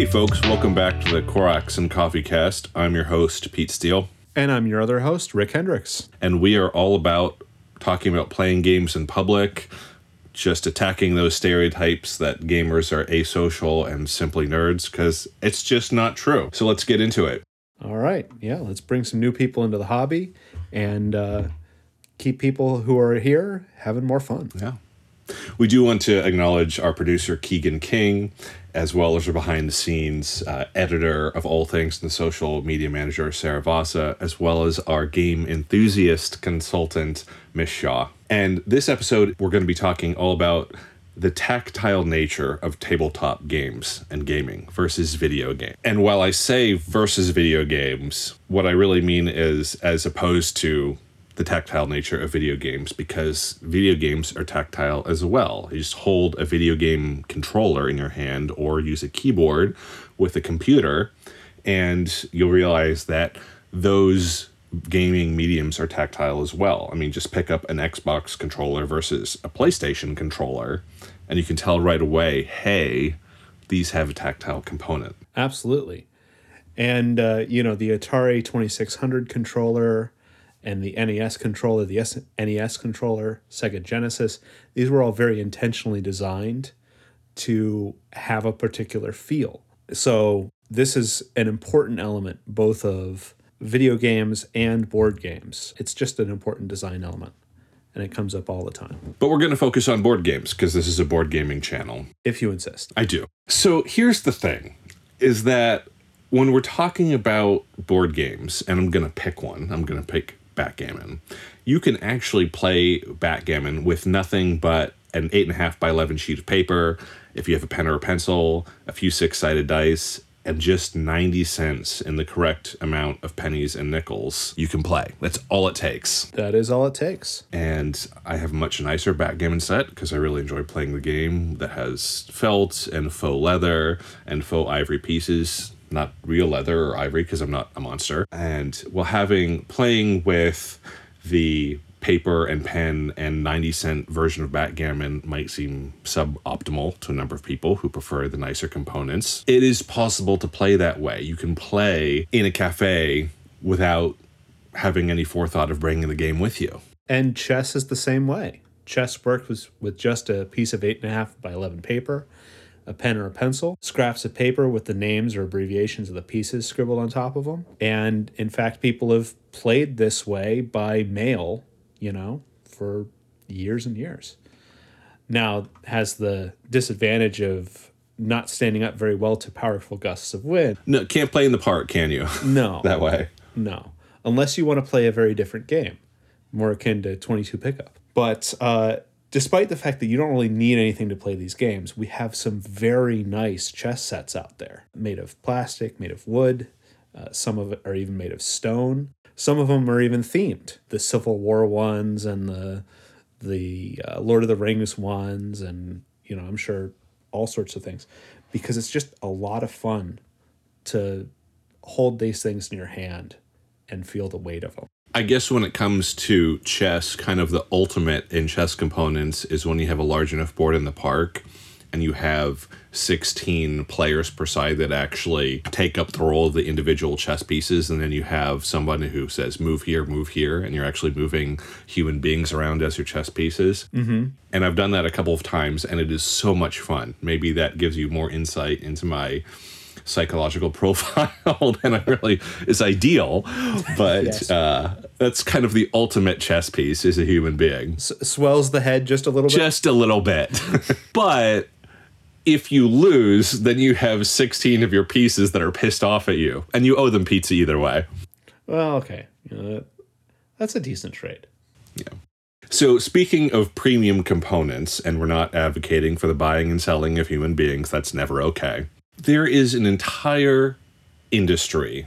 Hey, folks, welcome back to the Corax and Coffee Cast. I'm your host, Pete Steele, And I'm your other host, Rick Hendricks. and we are all about talking about playing games in public, just attacking those stereotypes that gamers are asocial and simply nerds, because it's just not true. So let's get into it. All right. Yeah, let's bring some new people into the hobby and uh, keep people who are here having more fun. Yeah. We do want to acknowledge our producer, Keegan King, as well as our behind the scenes uh, editor of all things and the social media manager, Sarah Vasa, as well as our game enthusiast consultant, Miss Shaw. And this episode, we're going to be talking all about the tactile nature of tabletop games and gaming versus video game. And while I say versus video games, what I really mean is as opposed to the tactile nature of video games because video games are tactile as well. You just hold a video game controller in your hand or use a keyboard with a computer, and you'll realize that those gaming mediums are tactile as well. I mean, just pick up an Xbox controller versus a PlayStation controller, and you can tell right away hey, these have a tactile component. Absolutely. And, uh, you know, the Atari 2600 controller and the NES controller, the S- NES controller, Sega Genesis, these were all very intentionally designed to have a particular feel. So, this is an important element both of video games and board games. It's just an important design element, and it comes up all the time, But we're going to focus on board games because this is a board gaming channel. if you insist. I do. So here's the thing is that when we're talking about board games, and I'm going to pick one, I'm going to pick backgammon, you can actually play backgammon with nothing but an 8.5 by 11 sheet of paper, if you have a pen or a pencil, a few six sided dice, and just 90 cents in the correct amount of pennies and nickels, you can play. That's all it takes That is all it takes. and I have a much nicer backgammon set because I really enjoy playing the game that has felt and faux leather and faux ivory pieces, not real leather or ivory because I'm not a monster. And while having playing with the paper and pen and 90 cent version of backgammon might seem suboptimal to a number of people who prefer the nicer components. It is possible to play that way. You can play in a cafe without having any forethought of bringing the game with you. And chess is the same way. Chess works with, just a piece of eight and a half by eleven paper, a pen or a pencil, scraps of paper with the names or abbreviations of the pieces scribbled on top of them. And in fact, people have played this way by mail, you know, for years and years. Now has the disadvantage of not standing up very well to powerful gusts of wind. No, can't play in the park, can you? No. that way. No, unless you want to play a very different game, more akin to 22 pickup. But uh, despite the fact that you don't really need anything to play these games, we have some very nice chess sets out there made of plastic, made of wood. Uh, some of it are even made of stone. Some of them are even themed. The Civil War ones and the the uh, Lord of the Rings ones, and you know, I'm sure all sorts of things, because it's just a lot of fun to hold these things in your hand and feel the weight of them. I guess when it comes to chess, kind of the ultimate in chess components is when you have a large enough board in the park and you have 16 players per side that actually take up the role of the individual chess pieces and then you have somebody who says move here move here and you're actually moving human beings around as your chess pieces mm-hmm. and i've done that a couple of times and it is so much fun maybe that gives you more insight into my psychological profile than I really is ideal, but Yes. uh, that's kind of the ultimate chess piece is a human being, S- swells the head just a little bit. just a little bit. but if you lose, then you have 16 of your pieces that are pissed off at you, and you owe them pizza either way. Well, okay. You know, that- that's a decent trade. Yeah. So, speaking of premium components, and we're not advocating for the buying and selling of human beings, that's never okay. There is an entire industry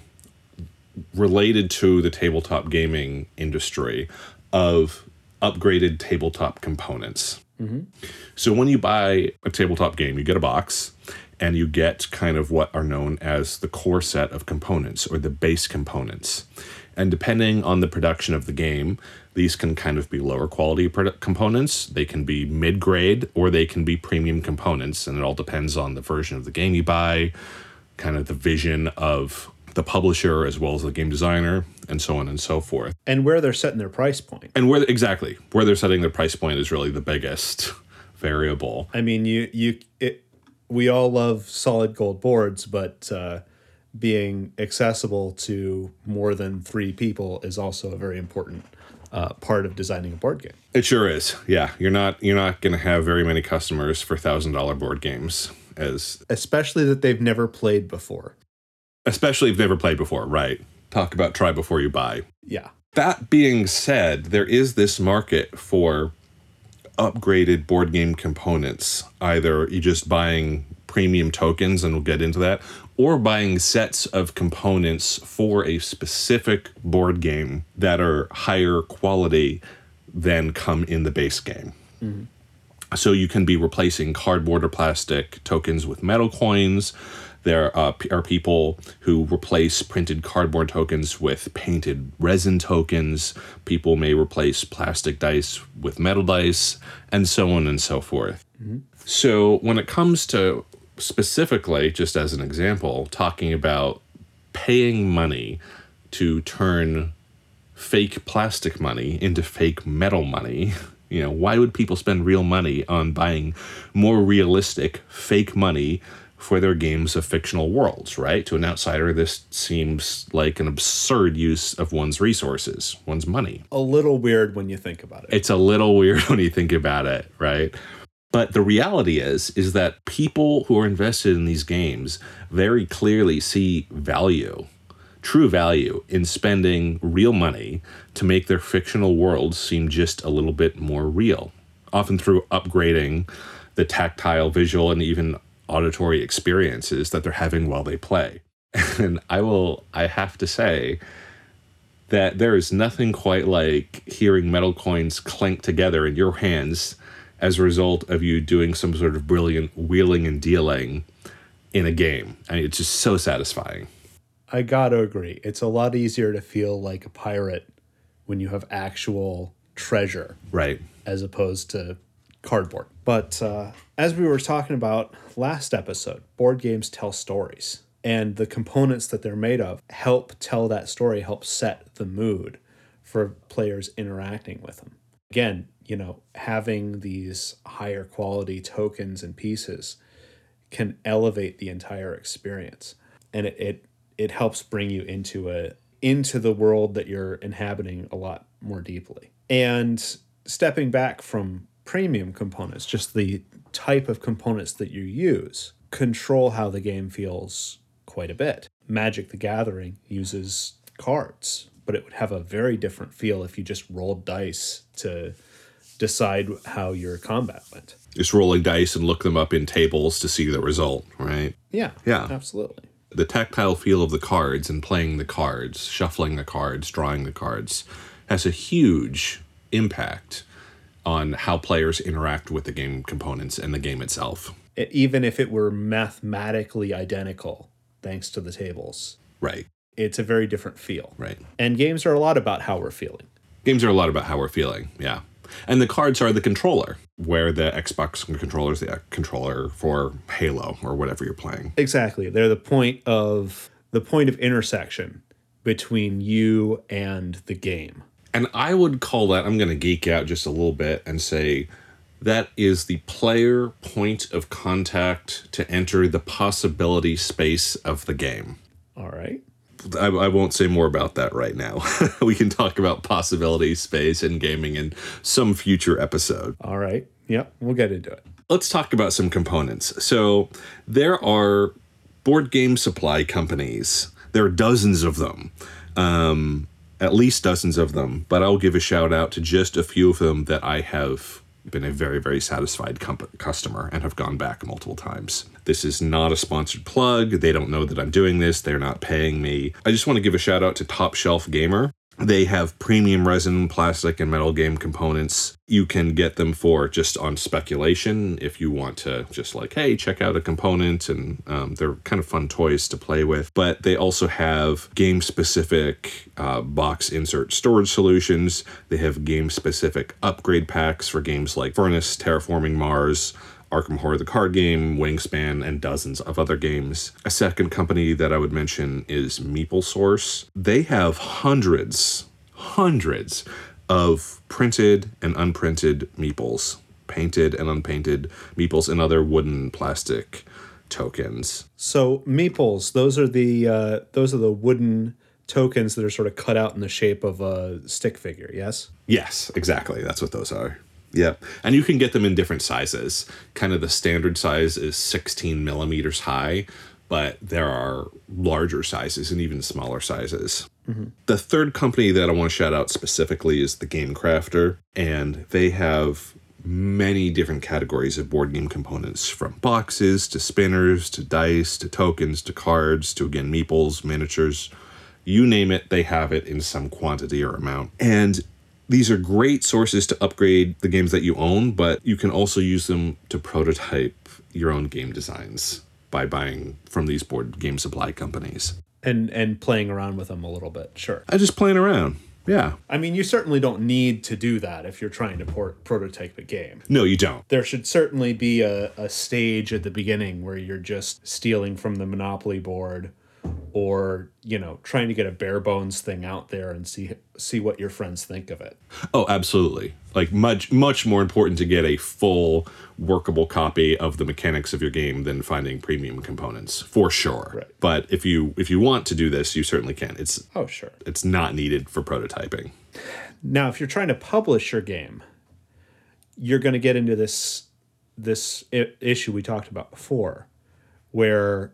related to the tabletop gaming industry of upgraded tabletop components. Mm-hmm. So, when you buy a tabletop game, you get a box and you get kind of what are known as the core set of components or the base components. And depending on the production of the game, these can kind of be lower quality components, they can be mid grade, or they can be premium components. And it all depends on the version of the game you buy, kind of the vision of the publisher as well as the game designer and so on and so forth. And where they're setting their price. And where exactly where they're setting their price point is really the biggest variable. I mean, you you it, we all love solid gold boards, but uh, being accessible to more than three people is also a very important uh, part of designing a board game. It sure is. Yeah, you're not you're not going to have very many customers for thousand dollar board games as Especially that they've never played before. Especially if they've never played before. Right. Talk about try before you buy. Yeah. That being said, there is this market for upgraded board game components. Either you're just buying premium tokens, and we'll get into that, or buying sets of components for a specific board game that are higher quality than come in the base game. Mm-hmm. So you can be replacing cardboard or plastic tokens with metal coins. There uh, are people who replace printed cardboard tokens with painted resin tokens. People may replace plastic dice with metal dice, and so on and so forth. So when it comes to specifically, just as an example, talking about paying money to turn fake plastic money into fake metal money. You know, why would people spend real money on buying more realistic fake money for their games of fictional worlds, right? To an outsider, this seems like an absurd use of one's resources, one's money. A little weird when you think about it. It's a little weird when you think about it, right? But the reality is is that people who are invested in these games very clearly see value, true value in spending real money to make their fictional worlds seem just a little bit more real, often through upgrading the tactile, visual and even auditory experiences that they're having while they play. And I will I have to say that there is nothing quite like hearing metal coins clank together in your hands as a result of you doing some sort of brilliant wheeling and dealing in a game. I mean, it's just so satisfying. I gotta agree. It's a lot easier to feel like a pirate when you have actual treasure Right. as opposed to cardboard. But uh, as we were talking about last episode, board games tell stories, and the components that they're made of help tell that story, help set the mood for players interacting with them. Again, you know, having these higher quality tokens and pieces can elevate the entire experience, and it it, it helps bring you into a into the world that you're inhabiting a lot more deeply. And stepping back from premium components, just the type of components that you use, control how the game feels quite a bit. Magic the Gathering uses cards, but it would have a very different feel if you just rolled dice to decide how your combat went. Just rolling dice and look them up in tables to see the result, right? Yeah. Yeah. Absolutely. The tactile feel of the cards and playing the cards, shuffling the cards, drawing the cards has a huge impact on how players interact with the game components and the game itself. Even if it were mathematically identical, thanks to the tables, Right. it's a very different feel. Right. And games are a lot about how we're feeling. Games are a lot about how we're feeling, yeah. And the cards are the controller, where the Xbox controller is the uh, controller for Halo or whatever you're playing. Exactly. They're the point of the point of intersection between you and the game. And I would call that, I'm going to geek out just a little bit and say that is the player point of contact to enter the possibility space of the game. All right. I, I won't say more about that right now. we can talk about possibility space and gaming in some future episode. All right. Yep. We'll get into it. let's talk about some components. So there are board game supply companies. There are dozens of them, um, at least dozens of them. But I'll give a shout out to just a few of them that I have been a very very satisfied comp- customer and have gone back multiple times. This is not a sponsored plug. They don't know that I'm doing this. They're not paying me. I just want to give a shout out to Top Shelf Gamer. They have premium resin, plastic, and metal game components. You can get them for just on speculation if you want to just like, hey, check out a component, and um, they're kind of fun toys to play with. But they also have game specific uh, box insert storage solutions. They have game specific upgrade packs for games like Furnace, Terraforming Mars, Arkham Horror the card game, Wingspan, and dozens of other games. A second company that I would mention is Meeple Source. They have hundreds, hundreds of printed and unprinted meeples, painted and unpainted meeples, and other wooden plastic tokens. So meeples, those are the uh, those are the wooden tokens that are sort of cut out in the shape of a stick figure. Yes. Yes, exactly. That's what those are. Yep. And you can get them in different sizes. Kind of the standard size is 16 millimeters high, but there are larger sizes and even smaller sizes. Mm-hmm. The third company that I want to shout out specifically is the Game Crafter, and they have many different categories of board game components from boxes to spinners to dice to tokens to cards to again meeples, miniatures, you name it, they have it in some quantity or amount. And these are great sources to upgrade the games that you own, but you can also use them to prototype your own game designs by buying from these board game supply companies. And and playing around with them a little bit. Sure. I just playing around. Yeah. I mean, you certainly don't need to do that if you're trying to port, prototype a game. No, you don't. There should certainly be a, a stage at the beginning where you're just stealing from the Monopoly board or, you know, trying to get a bare bones thing out there and see see what your friends think of it. Oh, absolutely. Like much much more important to get a full workable copy of the mechanics of your game than finding premium components, for sure. Right. But if you if you want to do this, you certainly can. It's Oh, sure. it's not needed for prototyping. Now, if you're trying to publish your game, you're going to get into this this issue we talked about before, where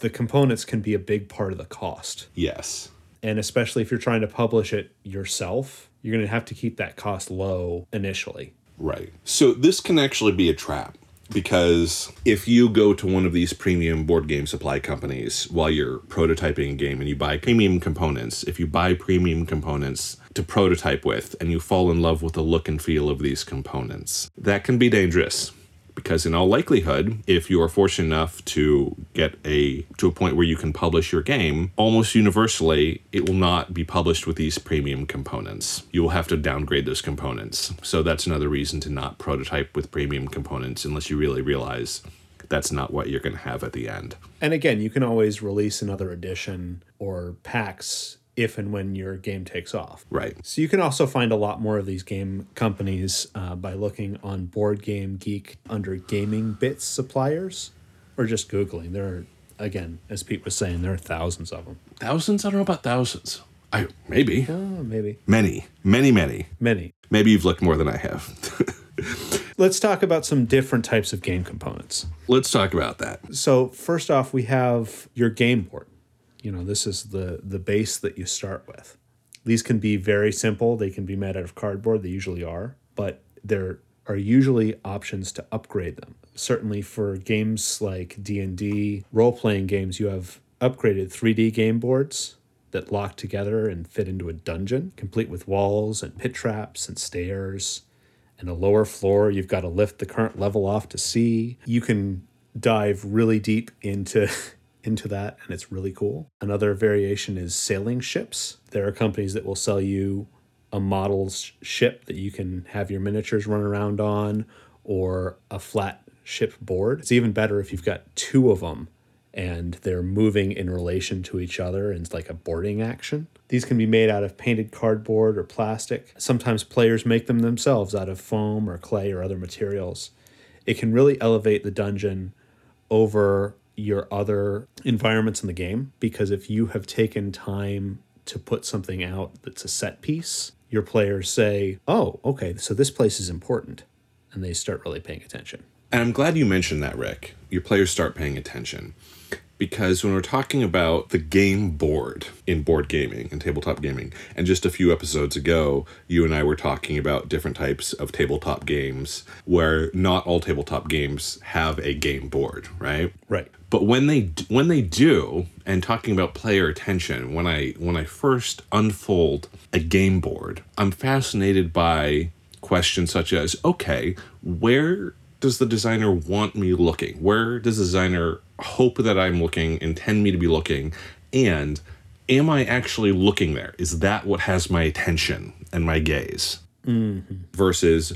the components can be a big part of the cost, Yes. and especially if you're trying to publish it yourself, you're going to have to keep that cost low initially. Right. So this can actually be a trap because if you go to one of these premium board game supply companies while you're prototyping a game and you buy premium components, if you buy premium components to prototype with and you fall in love with the look and feel of these components, that can be dangerous. Because in all likelihood, if you are fortunate enough to get a to a point where you can publish your game, almost universally it will not be published with these premium components. You will have to downgrade those components. So that's another reason to not prototype with premium components unless you really realize that's not what you're going to have at the end. And again, you can always release another edition or packs if and when your game takes off. Right. So you can also find a lot more of these game companies uh, by looking on Board Game Geek under gaming bits suppliers, or just googling. There are again, as Pete was saying, there are thousands of them. Thousands? I don't know about thousands. I maybe. Oh, maybe Many. Many, many. many. Maybe you've looked more than I have. Let's talk about some different types of game components. Let's talk about that. So first off, we have your game board. You know, this is the the base that you start with. These can be very simple. They can be made out of cardboard. They usually are, but there are usually options to upgrade them. Certainly for games like D&D, role-playing games, you have upgraded 3D game boards that lock together and fit into a dungeon, complete with walls and pit traps and stairs and a lower floor you've got to lift the current level off to see you can dive really deep into into that and it's really cool another variation is sailing ships there are companies that will sell you a model ship that you can have your miniatures run around on or a flat ship board it's even better if you've got two of them and they're moving in relation to each other and it's like a boarding action. These can be made out of painted cardboard or plastic. Sometimes players make them themselves out of foam or clay or other materials. It can really elevate the dungeon over your other environments in the game because if you have taken time to put something out that's a set piece, your players say, "Oh, okay, so this place is important." And they start really paying attention. And I'm glad you mentioned that, Rick. Your players start paying attention. Because when we're talking about the game board in board gaming and tabletop gaming, and just a few episodes ago, you and I were talking about different types of tabletop games where not all tabletop games have a game board, right? Right. But when they when they do, and talking about player attention, when I when I first unfold a game board, I'm fascinated by questions such as, okay, where does the designer want me looking? Where does the designer hope that I'm looking, intend me to be looking? And am I actually looking there? Is that what has my attention and my gaze? Mm-hmm. Versus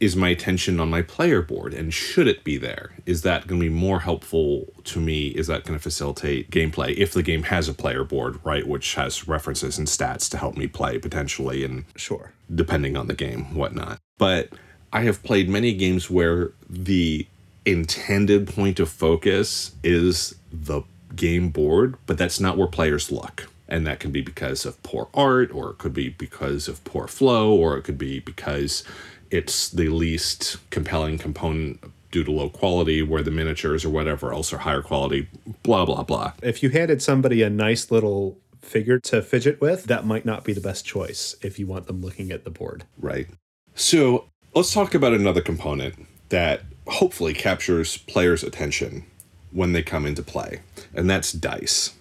is my attention on my player board and should it be there? Is that going to be more helpful to me? Is that going to facilitate gameplay if the game has a player board, right, which has references and stats to help me play potentially and Sure. depending on the game, whatnot. But I have played many games where the intended point of focus is the game board, but that's not where players look. And that can be because of poor art, or it could be because of poor flow, or it could be because it's the least compelling component due to low quality, where the miniatures or whatever else are higher quality, blah, blah, blah. If you handed somebody a nice little figure to fidget with, that might not be the best choice if you want them looking at the board. Right. So let's talk about another component that hopefully captures players' attention when they come into play, and that's dice,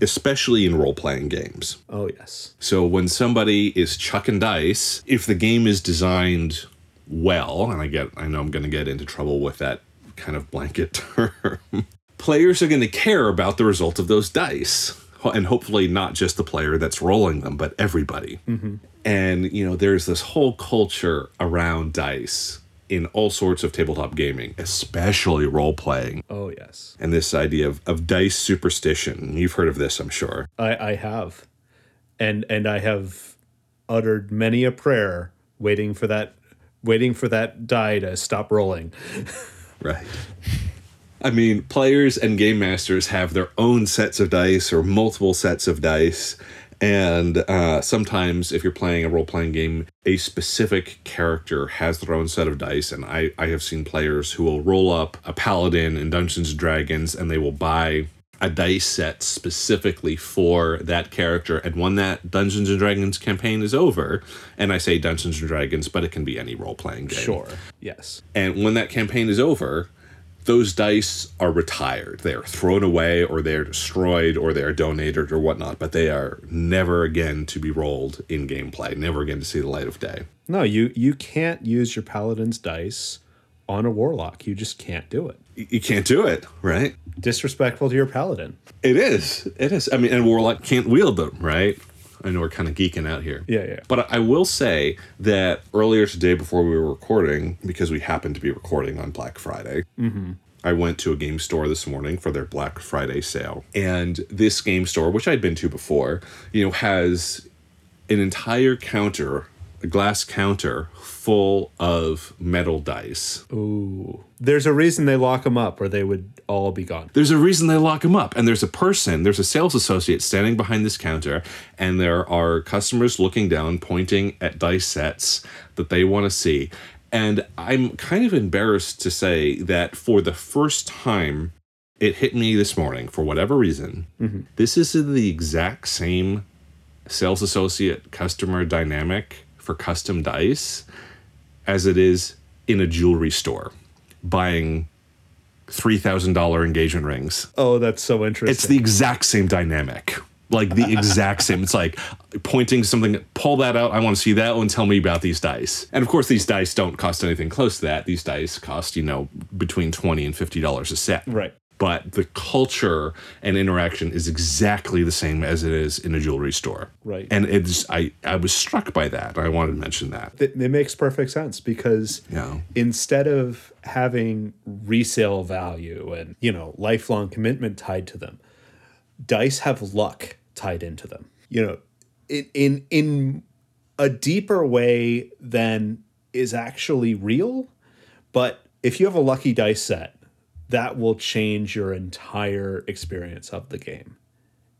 especially in role playing games. Oh, yes. So when somebody is chucking dice, if the game is designed well, and I get I know I'm going to get into trouble with that kind of blanket term, players are going to care about the result of those dice. And hopefully not just the player that's rolling them, but everybody. Mm-hmm. And you know, there's this whole culture around dice in all sorts of tabletop gaming, especially role playing. Oh, yes. And this idea of, of dice superstition. You've heard of this, I'm sure. I, I have. And and I have uttered many a prayer waiting for that waiting for that die to stop rolling. Right. I mean, players and game masters have their own sets of dice or multiple sets of dice. And uh, sometimes, if you're playing a role playing game, a specific character has their own set of dice. And I, I have seen players who will roll up a paladin in Dungeons and Dragons and they will buy a dice set specifically for that character. And when that Dungeons and Dragons campaign is over, and I say Dungeons and Dragons, but it can be any role playing game. Sure. Yes. And when that campaign is over, those dice are retired. They are thrown away, or they are destroyed, or they are donated, or whatnot. But they are never again to be rolled in gameplay. Never again to see the light of day. No, you you can't use your paladin's dice on a warlock. You just can't do it. You can't do it, right? Disrespectful to your paladin. It is. It is. I mean, and Warlock can't wield them, right? I know we're kind of geeking out here. Yeah, yeah. But I will say that earlier today, before we were recording, because we happened to be recording on Black Friday, mm-hmm. I went to a game store this morning for their Black Friday sale. And this game store, which I'd been to before, you know, has an entire counter, a glass counter full of metal dice. Ooh. There's a reason they lock them up or they would all be gone. There's a reason they lock them up. And there's a person, there's a sales associate standing behind this counter, and there are customers looking down, pointing at dice sets that they want to see. And I'm kind of embarrassed to say that for the first time, it hit me this morning, for whatever reason, mm-hmm. this is the exact same sales associate customer dynamic for custom dice as it is in a jewelry store buying $3,000 engagement rings. Oh, that's so interesting. It's the exact same dynamic. Like the exact same. It's like pointing something, pull that out. I want to see that one. Tell me about these dice. And of course, these dice don't cost anything close to that. These dice cost, you know, between 20 and $50 a set. right. But the culture and interaction is exactly the same as it is in a jewelry store. Right. And it's, I, I was struck by that. I wanted to mention that. It, it makes perfect sense because Yeah. instead of having resale value and, you know, lifelong commitment tied to them, dice have luck tied into them. You know, in in in a deeper way than is actually real, but if you have a lucky dice set, that will change your entire experience of the game.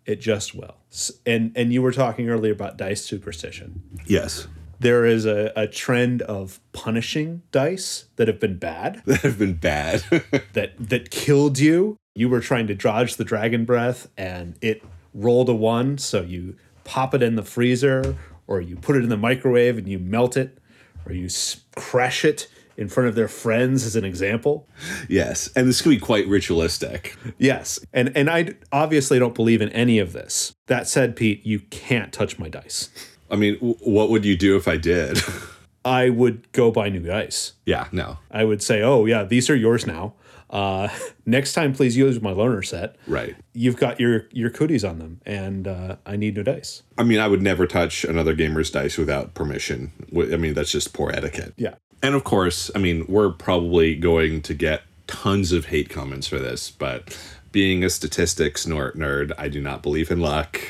It just will. And and you were talking earlier about dice superstition Yes. there is a, a trend of punishing dice that have been bad That have been bad. that that killed you you were trying to dodge the dragon breath and it rolled a one so you pop it in the freezer or you put it in the microwave and you melt it or you crash it in front of their friends as an example yes. And this can be quite ritualistic. yes and and i obviously don't believe in any of this that said pete you can't touch my dice I mean, w- what would you do if I did? i would go buy new dice yeah, no. I would say, oh, yeah, these are yours now. Uh, next time, please use my loaner set. Right. You've got your your cooties on them, and uh, I need new dice. I mean, I would never touch another gamer's dice without permission. I mean, that's just poor etiquette. Yeah. And of course, I mean, we're probably going to get tons of hate comments for this, but being a statistics nerd, I do not believe in luck.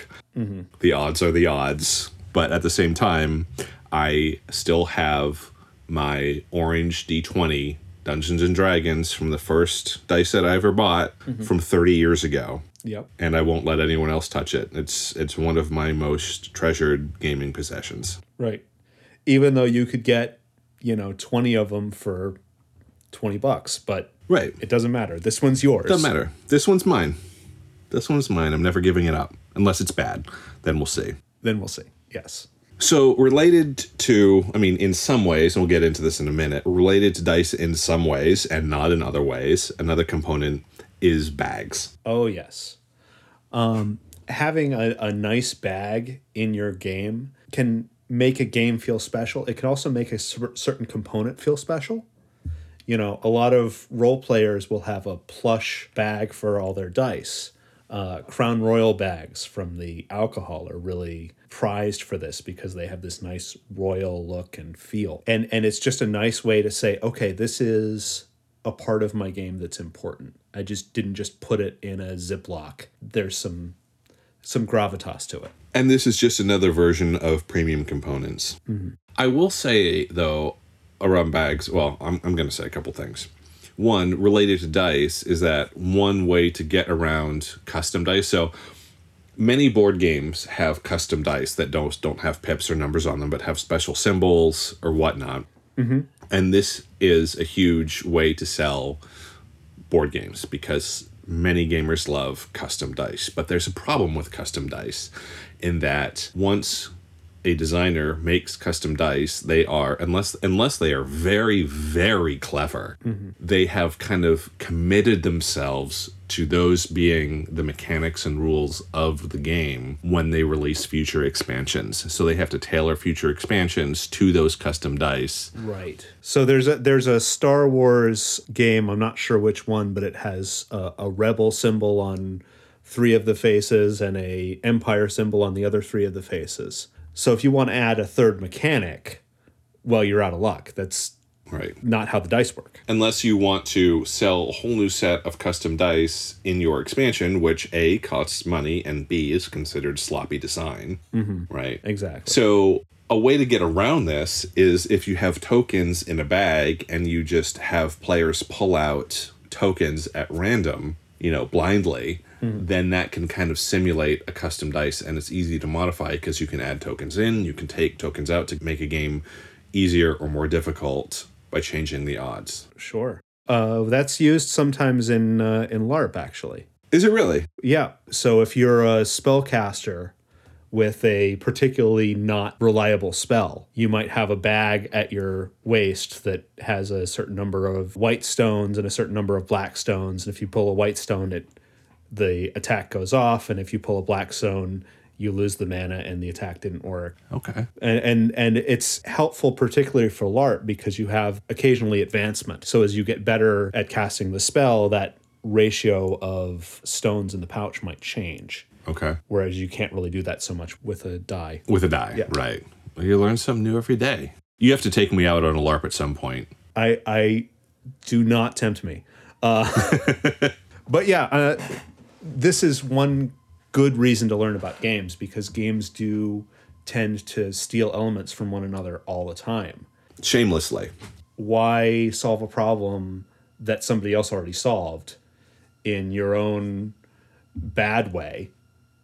The odds are the odds. But at the same time, I still have my orange D20 Dungeons and Dragons from the first dice set I ever bought mm-hmm. from 30 years ago. Yep. And I won't let anyone else touch it. It's it's one of my most treasured gaming possessions. Right. Even though you could get, you know, 20 of them for 20 bucks, but Right. it doesn't matter. This one's yours. Doesn't matter. This one's mine. This one's mine. I'm never giving it up unless it's bad. Then we'll see. Then we'll see. Yes. So, related to, I mean, in some ways, and we'll get into this in a minute, related to dice in some ways and not in other ways, another component is bags. Oh, yes. Um, having a, a nice bag in your game can make a game feel special. It can also make a certain component feel special. You know, a lot of role players will have a plush bag for all their dice. Uh, Crown Royal bags from the alcohol are really prized for this because they have this nice royal look and feel. And and it's just a nice way to say, okay, this is a part of my game that's important. I just didn't just put it in a Ziploc. There's some some gravitas to it. And this is just another version of premium components. I will say, though, around bags, well, I'm, I'm going to say a couple things. One, related to dice, is that one way to get around custom dice. So many board games have custom dice that don't, don't have pips or numbers on them, but have special symbols or whatnot. Mm-hmm. And this is a huge way to sell board games because many gamers love custom dice. But there's a problem with custom dice in that once a designer makes custom dice, they are unless unless they are very very clever, mm-hmm. they have kind of committed themselves to those being the mechanics and rules of the game when they release future expansions. So they have to tailor future expansions to those custom dice. Right. So there's a there's a Star Wars game. I'm not sure which one, but it has a, a rebel symbol on three of the faces and a empire symbol on the other three of the faces. So if you want to add a third mechanic, well, you're out of luck. That's Right. not how the dice work. unless you want to sell a whole new set of custom dice in your expansion, which A costs money and B is considered sloppy design. Mm-hmm. Right. Exactly. So a way to get around this is if you have tokens in a bag and you just have players pull out tokens at random, you know, blindly, then that can kind of simulate a custom dice and it's easy to modify because you can add tokens in, you can take tokens out to make a game easier or more difficult by changing the odds. Sure. Uh, that's used sometimes in uh, in LARP actually. Is it really? Yeah. So if you're a spellcaster with a particularly not reliable spell, you might have a bag at your waist that has a certain number of white stones and a certain number of black stones. And if you pull a white stone, it the attack goes off, and if you pull a black stone, you lose the mana and the attack didn't work. Okay. And and and it's helpful particularly for LARP because you have occasionally advancement. So as you get better at casting the spell, that ratio of stones in the pouch might change. Okay. Whereas you can't really do that so much with a die. With a die. Right. Well, you learn something new every day. You have to take me out on a LARP at some point. I I do not tempt me. Uh, but yeah, uh, this is one good reason to learn about games because games do tend to steal elements from one another all the time. Shamelessly. Why solve a problem that somebody else already solved in your own bad way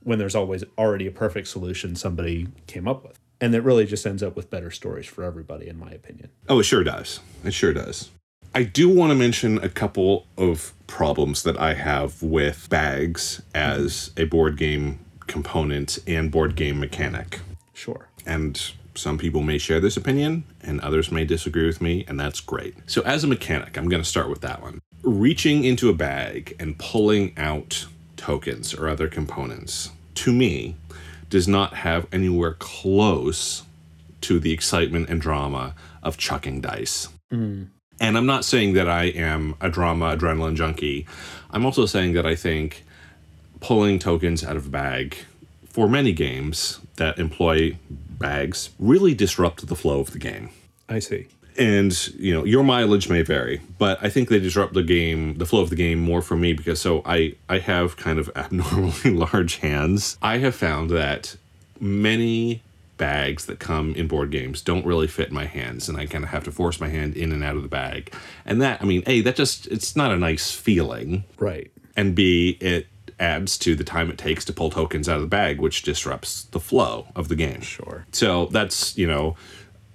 when there's always already a perfect solution somebody came up with? And it really just ends up with better stories for everybody, in my opinion. Oh, it sure does. It sure does. I do want to mention a couple of problems that I have with bags as a board game component and board game mechanic. Sure. And some people may share this opinion and others may disagree with me, and that's great. So, as a mechanic, I'm going to start with that one. Reaching into a bag and pulling out tokens or other components, to me, does not have anywhere close to the excitement and drama of chucking dice. Mm. And I'm not saying that I am a drama adrenaline junkie. I'm also saying that I think pulling tokens out of a bag for many games that employ bags really disrupt the flow of the game. I see. and you know your mileage may vary but i think they disrupt the game the flow of the game more for me because so i i have kind of abnormally large hands i have found that many bags that come in board games don't really fit my hands and i kind of have to force my hand in and out of the bag and that i mean a that just it's not a nice feeling Right. and b it adds to the time it takes to pull tokens out of the bag which disrupts the flow of the game Sure. so that's you know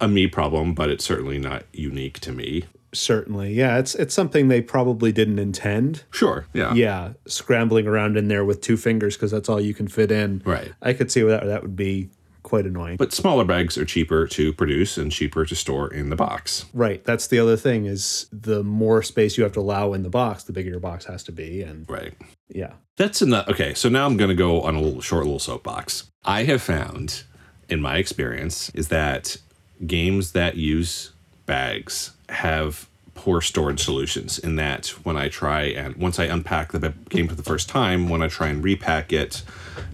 a me problem but it's certainly not unique to me Certainly. Yeah, it's it's something they probably didn't intend. sure yeah Yeah, scrambling around in there with two fingers because that's all you can fit in. Right. I could see that that would be quite annoying. but smaller bags are cheaper to produce and cheaper to store in the box right, that's the other thing is the more space you have to allow in the box, the bigger your box has to be and right yeah. That's enough. Okay, so now I'm going to go on a little short little soapbox. I have found, in my experience, is that games that use bags have poor storage solutions. In that, when I try and once I unpack the game for the first time, when I try and repack it,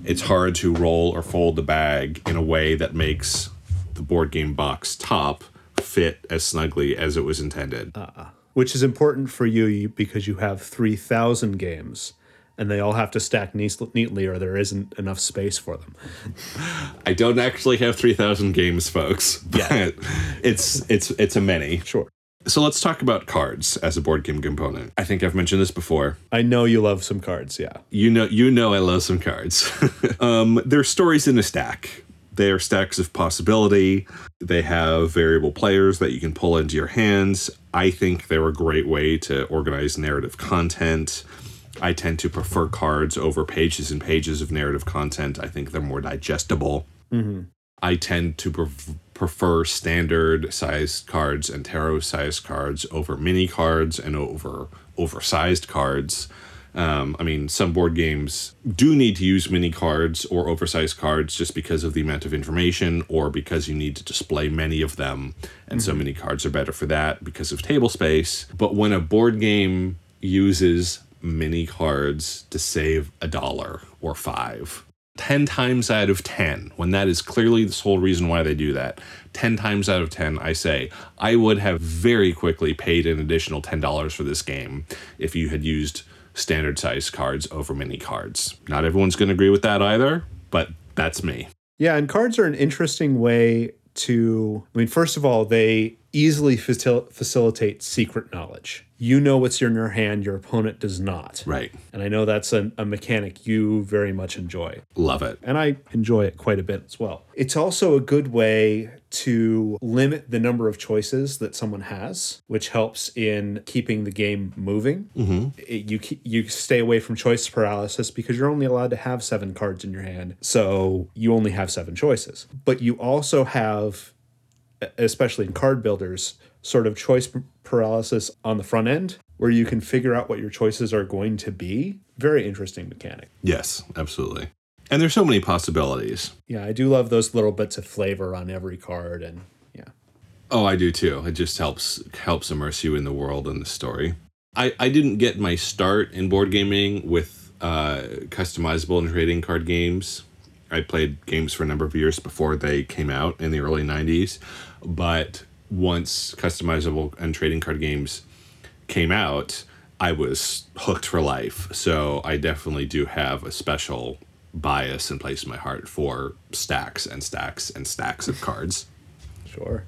it's hard to roll or fold the bag in a way that makes the board game box top fit as snugly as it was intended. Uh-uh. Which is important for you because you have 3,000 games and they all have to stack neat- neatly or there isn't enough space for them. I don't actually have 3000 games, folks. But it's it's it's a many. Sure. So let's talk about cards as a board game component. I think I've mentioned this before. I know you love some cards, yeah. You know, you know, I love some cards. um, they're stories in a stack. They are stacks of possibility. They have variable players that you can pull into your hands. I think they're a great way to organize narrative content. I tend to prefer cards over pages and pages of narrative content. I think they're more digestible. I tend to pref- prefer standard sized cards and tarot sized cards over mini cards and over oversized cards. Um, I mean, some board games do need to use mini cards or oversized cards just because of the amount of information or because you need to display many of them. And so many cards are better for that because of table space. But when a board game uses mini cards to save a dollar or five, 10 times out of 10, when that is clearly the sole reason why they do that, 10 times out of 10, I say, I would have very quickly paid an additional $10 for this game if you had used standard size cards over mini cards. Not everyone's going to agree with that either, but that's me. Yeah, and cards are an interesting way to. I mean, first of all, they easily facil- facilitate secret knowledge. You know what's in your hand, your opponent does not. Right. And I know that's a, a mechanic you very much enjoy. Love it. And I enjoy it quite a bit as well. It's also a good way to limit the number of choices that someone has, which helps in keeping the game moving. Mm-hmm. It- you you stay away from choice paralysis because you're only allowed to have seven cards in your hand, so you only have seven choices. But you also have, especially in card builders, sort of choice paralysis on the front end, where you can figure out what your choices are going to be. Very interesting mechanic. Yes, absolutely. And there's so many possibilities. Yeah, I do love those little bits of flavor on every card, and yeah, Oh, I do too. It just helps helps immerse you in the world and the story. I, I didn't get my start in board gaming with uh, customizable and trading card games. I played games for a number of years before they came out in the early 90s. But once customizable and trading card games came out, I was hooked for life. So I definitely do have a special bias and place in my heart for stacks and stacks and stacks of cards. sure.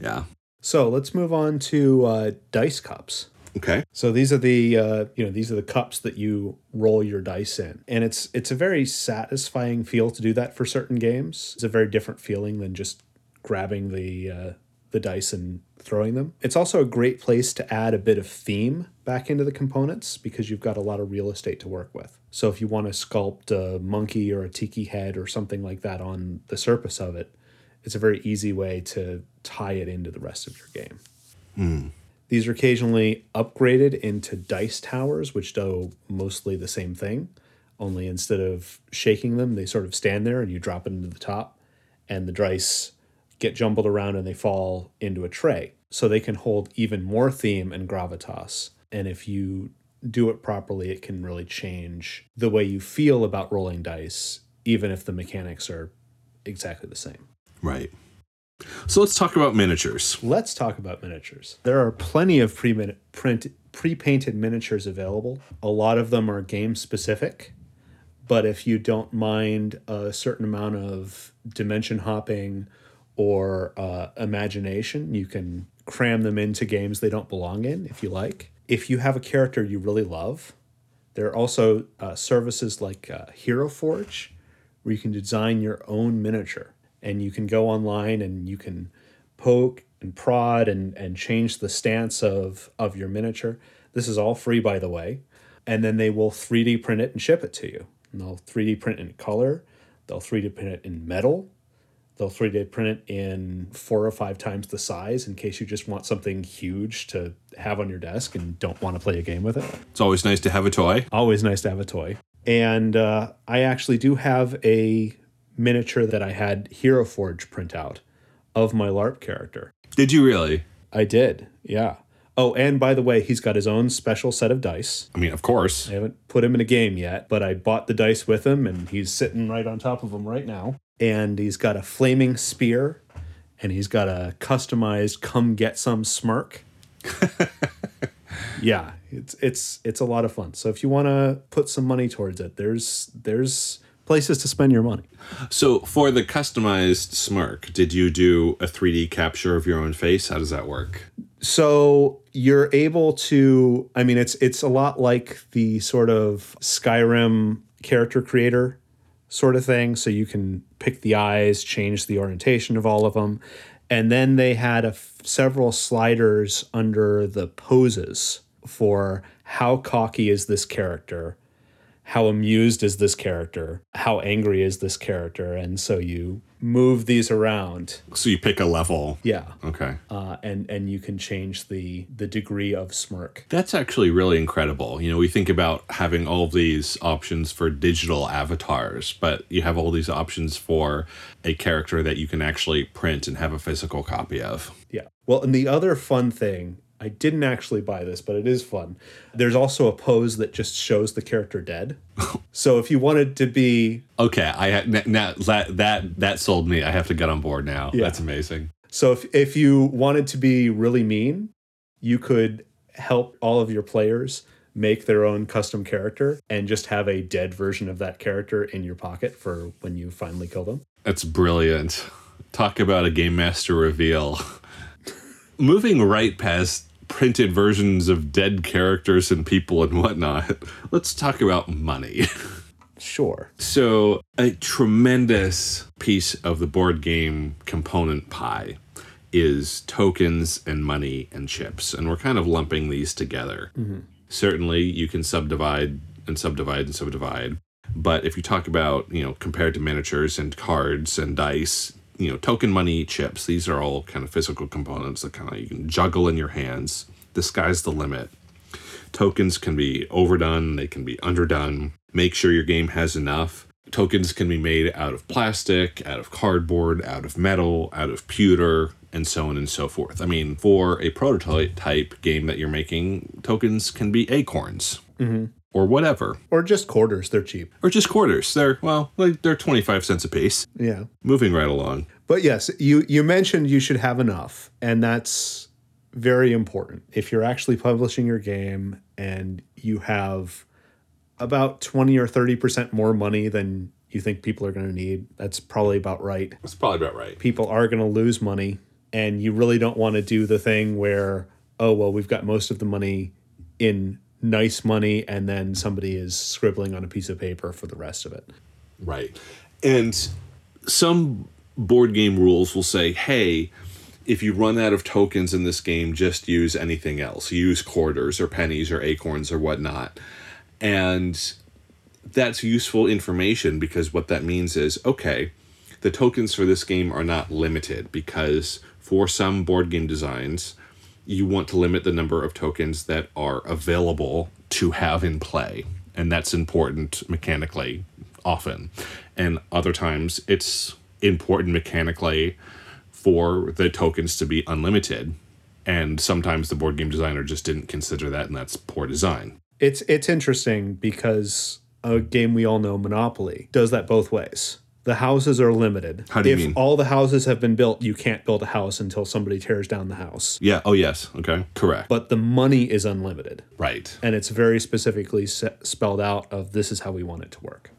Yeah. So let's move on to uh, dice cups. Okay. So these are the uh, you know these are the cups that you roll your dice in, and it's it's a very satisfying feel to do that for certain games. It's a very different feeling than just grabbing the uh, the dice and throwing them. It's also a great place to add a bit of theme back into the components because you've got a lot of real estate to work with. So if you want to sculpt a monkey or a tiki head or something like that on the surface of it, it's a very easy way to tie it into the rest of your game. These are occasionally upgraded into dice towers, which do mostly the same thing. Only instead of shaking them, they sort of stand there and you drop it into the top, and the dice get jumbled around and they fall into a tray. So they can hold even more theme and gravitas. And if you do it properly, it can really change the way you feel about rolling dice, even if the mechanics are exactly the same. Right. So let's talk about miniatures. Let's talk about miniatures. There are plenty of pre print pre-painted miniatures available. A lot of them are game specific, but if you don't mind a certain amount of dimension hopping or uh, imagination, you can cram them into games they don't belong in if you like. If you have a character you really love, there are also uh, services like uh, Hero Forge where you can design your own miniature and you can go online and you can poke and prod and, and change the stance of, of your miniature. This is all free, by the way. And then they will 3D print it and ship it to you. And they'll 3D print in color, they'll 3D print it in metal, they'll 3D print it in four or five times the size in case you just want something huge to have on your desk and don't want to play a game with it. It's always nice to have a toy. Always nice to have a toy. And uh, I actually do have a miniature that I had Hero Forge print out of my LARP character. Did you really? I did, yeah. Oh, and by the way, he's got his own special set of dice. I mean, of course. I haven't put him in a game yet, but I bought the dice with him and he's sitting right on top of them right now. And he's got a flaming spear and he's got a customized come get some smirk. yeah, it's it's it's a lot of fun. So if you want to put some money towards it, there's there's places to spend your money. So for the customized smirk, did you do a 3D capture of your own face? How does that work? So you're able to I mean it's it's a lot like the sort of Skyrim character creator sort of thing so you can pick the eyes, change the orientation of all of them. And then they had a several sliders under the poses for how cocky is this character? How amused is this character? How angry is this character? And so you move these around So you pick a level. yeah Okay. uh, and and you can change the the degree of smirk That's actually really incredible. You know, we think about having all these options for digital avatars, but you have all these options for a character that you can actually print and have a physical copy of. yeah well and the other fun thing i didn't actually buy this but it is fun there's also a pose that just shows the character dead so if you wanted to be Okay, I now that that that sold me. I have to get on board now. That's amazing. So if if you wanted to be really mean, you could help all of your players make their own custom character and just have a dead version of that character in your pocket for when you finally kill them. That's brilliant. Talk about a game master reveal. Moving right past printed versions of dead characters and people and whatnot, let's talk about money. Sure. So, a tremendous piece of the board game component pie is tokens and money and chips. And we're kind of lumping these together. Mm-hmm. Certainly, you can subdivide and subdivide and subdivide. But if you talk about, you know, compared to miniatures and cards and dice, you know, token money, chips, these are all kind of physical components that kind of you can juggle in your hands. The sky's the limit tokens can be overdone, they can be underdone. Make sure your game has enough. Tokens can be made out of plastic, out of cardboard, out of metal, out of pewter, and so on and so forth. I mean, for a prototype type game that you're making, tokens can be acorns mm-hmm. Or whatever, Or just quarters, they're cheap. or just quarters. They're, well, like they're 25 cents a piece. Yeah. Moving right along. But yes, you you mentioned you should have enough, and that's very important. If you're actually publishing your game and you have about 20 or 30% more money than you think people are going to need, that's probably about right. That's probably about right. People are going to lose money, and you really don't want to do the thing where, oh, well, we've got most of the money in nice money, and then somebody is scribbling on a piece of paper for the rest of it. Right. And some board game rules will say, hey, if you run out of tokens in this game, just use anything else. Use quarters or pennies or acorns or whatnot. And that's useful information because what that means is okay, the tokens for this game are not limited because for some board game designs, you want to limit the number of tokens that are available to have in play. And that's important mechanically often. And other times it's important mechanically for the tokens to be unlimited. And sometimes the board game designer just didn't consider that, and that's poor design. It's it's interesting because a game we all know, Monopoly, does that both ways. The houses are limited. How do you if mean? all the houses have been built, you can't build a house until somebody tears down the house. Yeah. Oh, yes. Okay. Correct. But the money is unlimited. right. And it's very specifically se- spelled out of this is how we want it to work.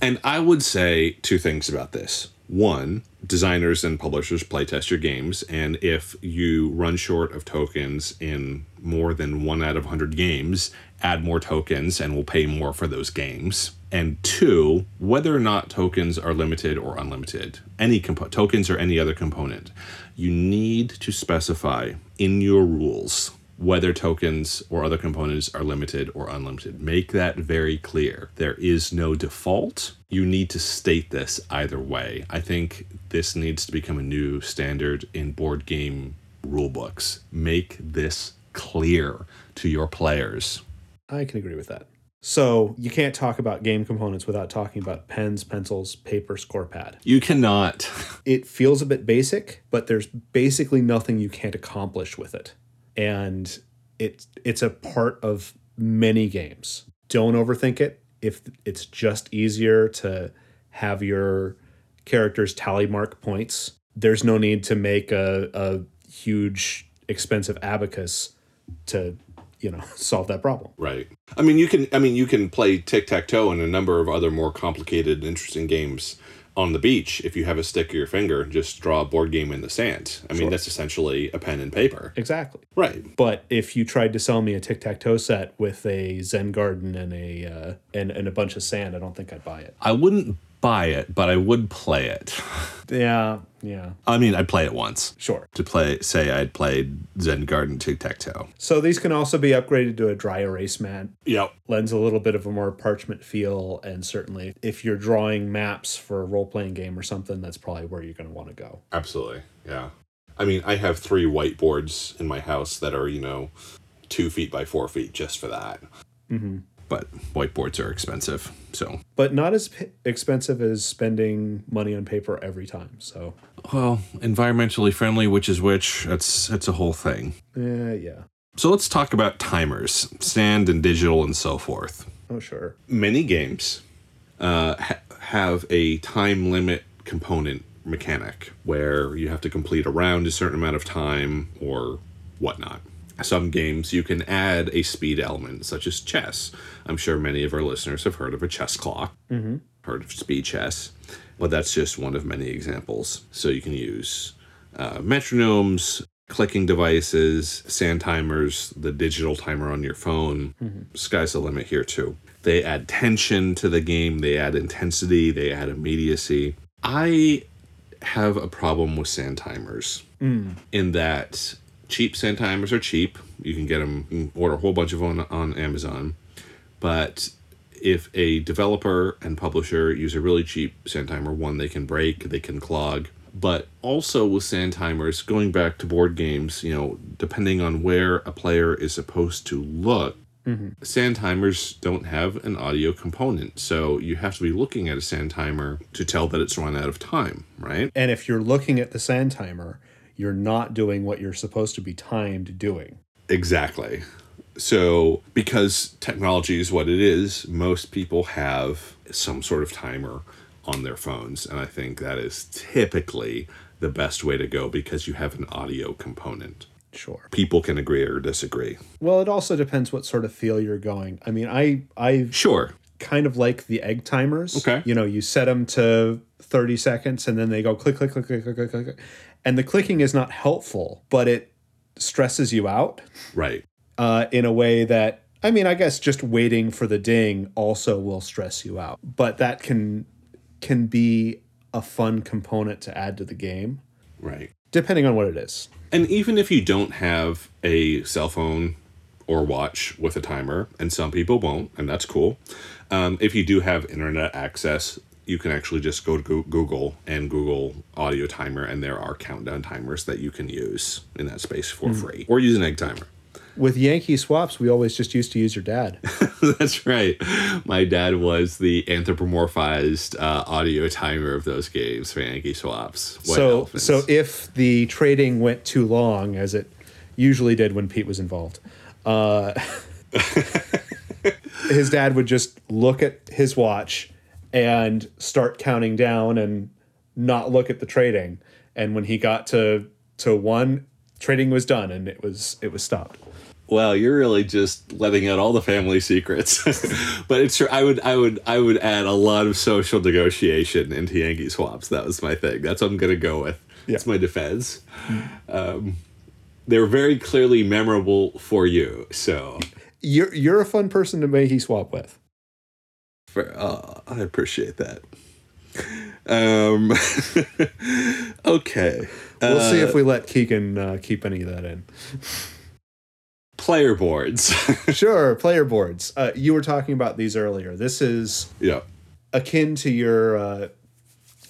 And I would say two things about this. One, designers and publishers playtest your games, and if you run short of tokens in more than one out of 100 games, add more tokens and we'll pay more for those games. And two, whether or not tokens are limited or unlimited, any compo- tokens or any other component, you need to specify in your rules whether tokens or other components are limited or unlimited. Make that very clear. There is no default. You need to state this either way. I think this needs to become a new standard in board game rulebooks. Make this clear to your players. I can agree with that. So you can't talk about game components without talking about pens, pencils, paper, score pad. You cannot. It feels a bit basic, but there's basically nothing you can't accomplish with it. And it's it's a part of many games. Don't overthink it. If it's just easier to have your characters tally mark points, there's no need to make a, a huge expensive abacus to, you know, solve that problem. Right. I mean, you can. I mean, you can play tic tac toe and a number of other more complicated, interesting games on the beach if you have a stick or your finger and just draw a board game in the sand. I mean, that's essentially a pen and paper. Exactly. Right. But if you tried to sell me a tic tac toe set with a Zen garden and a uh, and, and a bunch of sand, I don't think I'd buy it. I wouldn't buy it, but I would play it. Yeah, yeah, I mean, I'd play it once. sure. To play, say, I'd played Zen Garden tic tac toe. So these can also be upgraded to a dry erase mat. Yep. Lends a little bit of a more parchment feel, and certainly if you're drawing maps for a role playing game or something, that's probably where you're going to want to go. Absolutely. Yeah. I mean, I have three whiteboards in my house that are, you know, two feet by four feet just for that. Mm-hmm. But whiteboards are expensive. So, But not as p- expensive as spending money on paper every time. So, well, environmentally friendly, which is which, that's, that's a whole thing. Yeah, yeah. So let's talk about timers, sand and digital and so forth. Oh, sure. Many games uh, ha- have a time limit component mechanic where you have to complete a round a certain amount of time or whatnot. Some games you can add a speed element, such as chess. I'm sure many of our listeners have heard of a chess clock, mm-hmm. heard of speed chess, but that's just one of many examples. So you can use uh, metronomes, clicking devices, sand timers, the digital timer on your phone. Sky's the limit here, too. They add tension to the game, they add intensity, they add immediacy. I have a problem with sand timers in that cheap sand timers are cheap. You can get them, can order a whole bunch of them on, on Amazon. But if a developer and publisher use a really cheap sand timer, one, they can break, they can clog. But also with sand timers, going back to board games, you know, depending on where a player is supposed to look, mm-hmm. sand timers don't have an audio component. So you have to be looking at a sand timer to tell that it's run out of time, right? And if you're looking at the sand timer, you're not doing what you're supposed to be timed doing. Exactly. So, because technology is what it is, most people have some sort of timer on their phones. And I think that is typically the best way to go because you have an audio component. Sure. People can agree or disagree. Well, it also depends what sort of feel you're going. I mean, I I Sure. kind of like the egg timers. Okay. You know, you set them to 30 seconds and then they go click click click click click click click. And the clicking is not helpful, but it stresses you out Right. uh, in a way that I mean, I guess just waiting for the ding also will stress you out. But that can can be a fun component to add to the game, Right. depending on what it is. And even if you don't have a cell phone or watch with a timer, and some people won't, and that's cool. Um, if you do have internet access, you can actually just go to Google and Google audio timer, and there are countdown timers that you can use in that space for free, or use an egg timer. With Yankee swaps, we always just used to use your dad. That's right. My dad was the anthropomorphized uh, audio timer of those games for Yankee Swaps. So Elephants. so if the trading went too long, as it usually did when Pete was involved, uh, his dad would just look at his watch and start counting down and not look at the trading. And when he got to to one, trading was done and it was it was stopped. Well, you're really just letting out all the family secrets. but it's true. I would, I would, I would add a lot of social negotiation into Yankee swaps. That was my thing. That's what I'm gonna go with. That's my defense. Um, they're very clearly memorable for you. So You're you're a fun person to make swap with. For, uh, I appreciate that. Um, okay. We'll see Uh, if we let Keegan uh, keep any of that in. player boards. Sure, player boards. Uh, you were talking about these earlier. This is yeah. akin to your uh,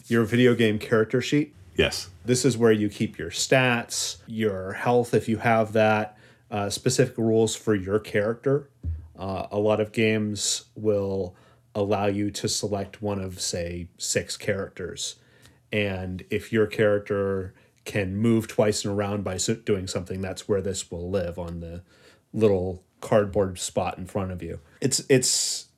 your video game character sheet. Yes. This is where you keep your stats, your health if you have that, uh, specific rules for your character. Uh, a lot of games will allow you to select one of, say, six characters. And if your character can move twice in a round by doing something, that's where this will live on the little cardboard spot in front of you. It's it's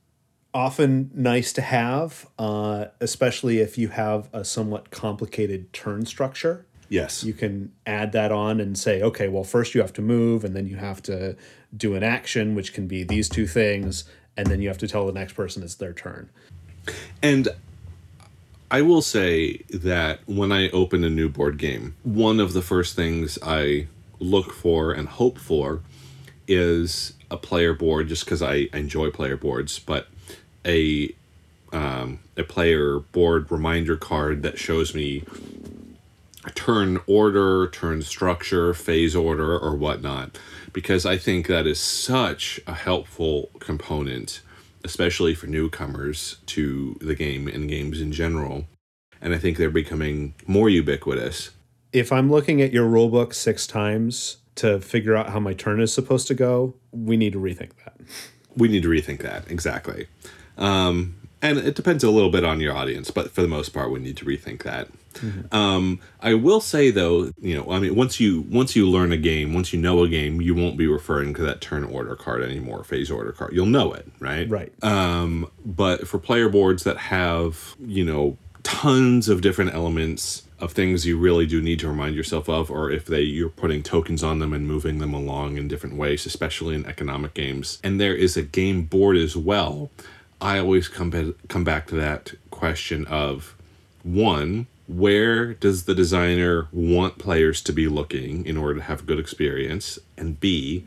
often nice to have, uh, especially if you have a somewhat complicated turn structure. Yes. You can add that on and say, okay, well, first you have to move, and then you have to do an action, which can be these two things, and then you have to tell the next person it's their turn. And I will say that when I open a new board game, one of the first things I look for and hope for is a player board, just because I enjoy player boards, but a um, a player board reminder card that shows me turn order, turn structure, phase order, or whatnot, because I think that is such a helpful component, especially for newcomers to the game and games in general. And I think they're becoming more ubiquitous. If I'm looking at your rulebook six times to figure out how my turn is supposed to go, we need to rethink that. We need to rethink that exactly. Um, and it depends a little bit on your audience, but for the most part, we need to rethink that. Um, I will say though, you know, I mean, once you once you learn a game, once you know a game, you won't be referring to that turn order card anymore, phase order card. You'll know it, right? Right. Um, but for player boards that have, you know, tons of different elements of things you really do need to remind yourself of, or if they you're putting tokens on them and moving them along in different ways, especially in economic games, and there is a game board as well. I always come come back to that question of one, where does the designer want players to be looking in order to have a good experience? And B,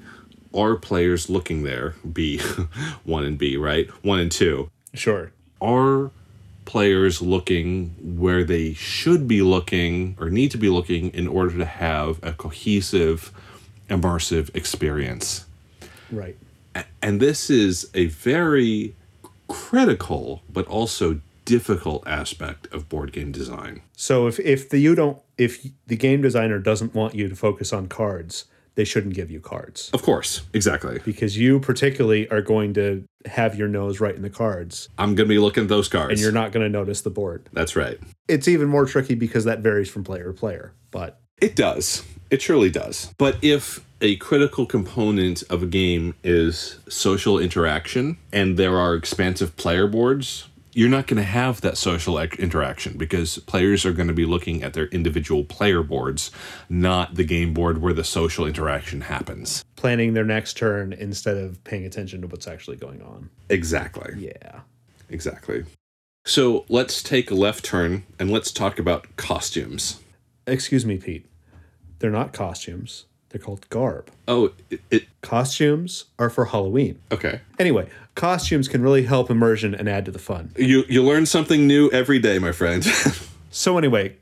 are players looking there? B, one and B, right? One and two. Sure. Are players looking where they should be looking or need to be looking in order to have a cohesive, immersive experience? Right. And this is a very critical but also difficult aspect of board game design. So if if the you don't if the game designer doesn't want you to focus on cards, they shouldn't give you cards Of course, exactly. because you particularly are going to have your nose right in the cards I'm going to be looking at those cards. and you're not going to notice the board. That's right. It's even more tricky because that varies from player to player, but It does. It surely does. But if a critical component of a game is social interaction and there are expansive player boards, you're not going to have that social interaction because players are going to be looking at their individual player boards, not the game board where the social interaction happens. planning their next turn instead of paying attention to what's actually going on. Exactly. Yeah. Exactly. So let's take a left turn and let's talk about costumes. Excuse me, Pete. They're not costumes. They're called garb. Oh, it, it Costumes are for Halloween. okay. Anyway, costumes can really help immersion and add to the fun. You you learn something new every day, my friend. So anyway,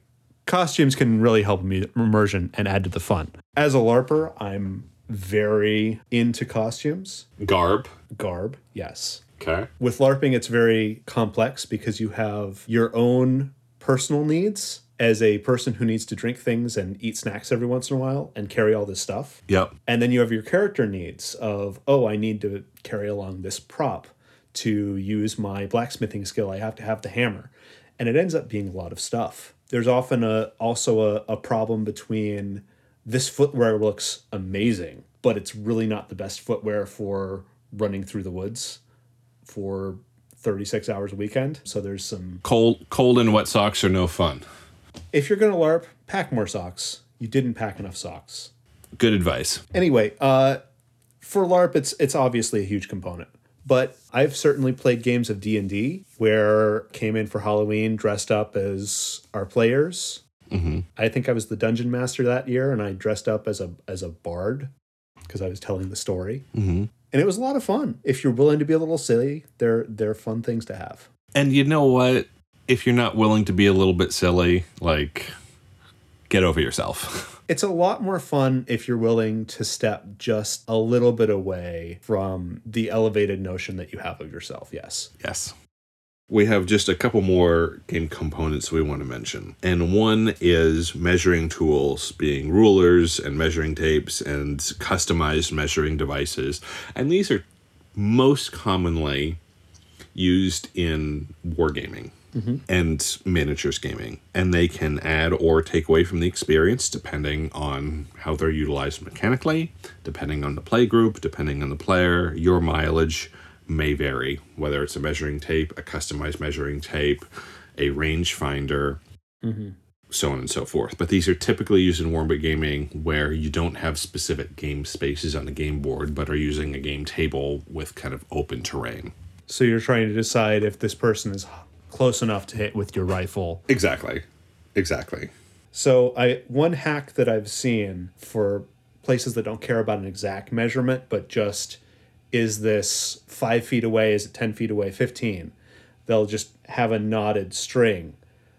costumes can really help me immersion and add to the fun. As a LARPer, I'm very into costumes. Garb. Garb, yes. Okay. With LARPing, it's very complex because you have your own personal needs as a person who needs to drink things and eat snacks every once in a while and carry all this stuff. Yep. And then you have your character needs of, oh, I need to carry along this prop to use my blacksmithing skill. I have to have the hammer. And it ends up being a lot of stuff. There's often a also a, a problem between this footwear looks amazing, but it's really not the best footwear for running through the woods for 36 hours a weekend. So there's some. Cold, cold and wet socks are no fun. If you're going to LARP, pack more socks. You didn't pack enough socks. Good advice. Anyway, uh, for LARP, it's it's obviously a huge component. But I've certainly played games of D and D where came in for Halloween dressed up as our players. Mm-hmm. I think I was the dungeon master that year, and I dressed up as a as a bard because I was telling the story. Mm-hmm. And it was a lot of fun. If you're willing to be a little silly, they're they're fun things to have. And you know what? If you're not willing to be a little bit silly, like get over yourself. It's a lot more fun if you're willing to step just a little bit away from the elevated notion that you have of yourself. Yes. Yes. We have just a couple more game components we want to mention. And one is measuring tools, being rulers and measuring tapes and customized measuring devices. And these are most commonly used in wargaming mm-hmm. and miniatures gaming. And they can add or take away from the experience depending on how they're utilized mechanically, depending on the play group, depending on the player. Your mileage may vary, whether it's a measuring tape, a customized measuring tape, a rangefinder. Mm-hmm so on and so forth. But these are typically used in Wargaming gaming where you don't have specific game spaces on the game board, but are using a game table with kind of open terrain. So you're trying to decide if this person is close enough to hit with your rifle. Exactly. Exactly. So I one hack that I've seen for places that don't care about an exact measurement, but just is this five feet away, is it ten feet away, fifteen? They'll just have a knotted string.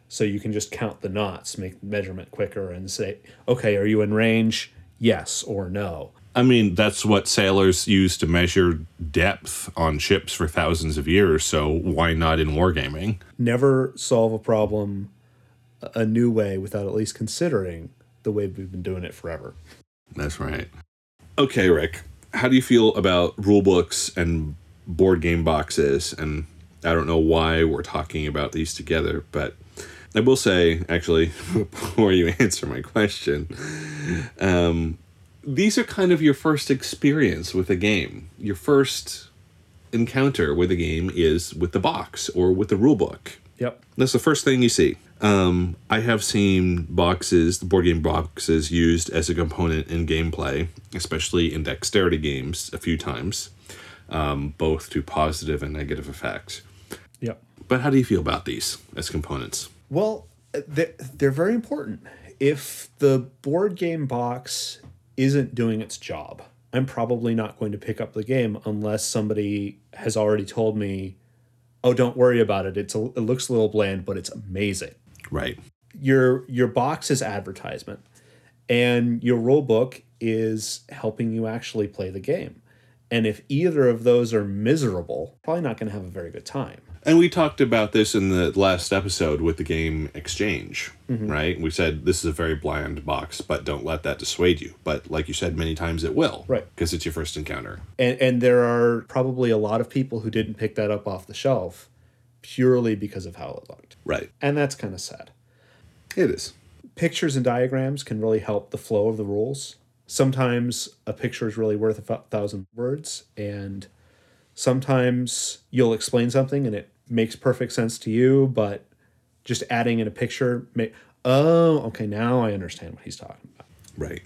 So you can just count the knots, make the measurement quicker, and say, okay, are you in range? Yes or no. I mean, that's what sailors use to measure depth on ships for thousands of years, so why not in wargaming? Never solve a problem a new way without at least considering the way we've been doing it forever. That's right. Okay, Rick, how do you feel about rule books and board game boxes? And I don't know why we're talking about these together, but I will say, actually, before you answer my question, um, these are kind of your first experience with a game. Your first encounter with a game is with the box or with the rule book. Yep. That's the first thing you see. Um, I have seen boxes, the board game boxes, used as a component in gameplay, especially in dexterity games, a few times, um, both to positive and negative effects. Yep. But how do you feel about these as components? Well, they're, they're very important. If the board game box isn't doing its job, I'm probably not going to pick up the game unless somebody has already told me, "Oh, don't worry about it. It's a, it looks a little bland, but it's amazing." Right. Your your box is advertisement, and your rule book is helping you actually play the game. And if either of those are miserable, probably not going to have a very good time. And we talked about this in the last episode with the game Exchange, mm-hmm. right? We said this is a very bland box, but don't let that dissuade you. But like you said many times, it will, right? Because it's your first encounter. And and there are probably a lot of people who didn't pick that up off the shelf purely because of how it looked, right? And that's kind of sad. It is. Pictures and diagrams can really help the flow of the rules. Sometimes a picture is really worth a thousand words, and sometimes you'll explain something and it makes perfect sense to you, but just adding in a picture may oh, okay, now I understand what he's talking about. Right.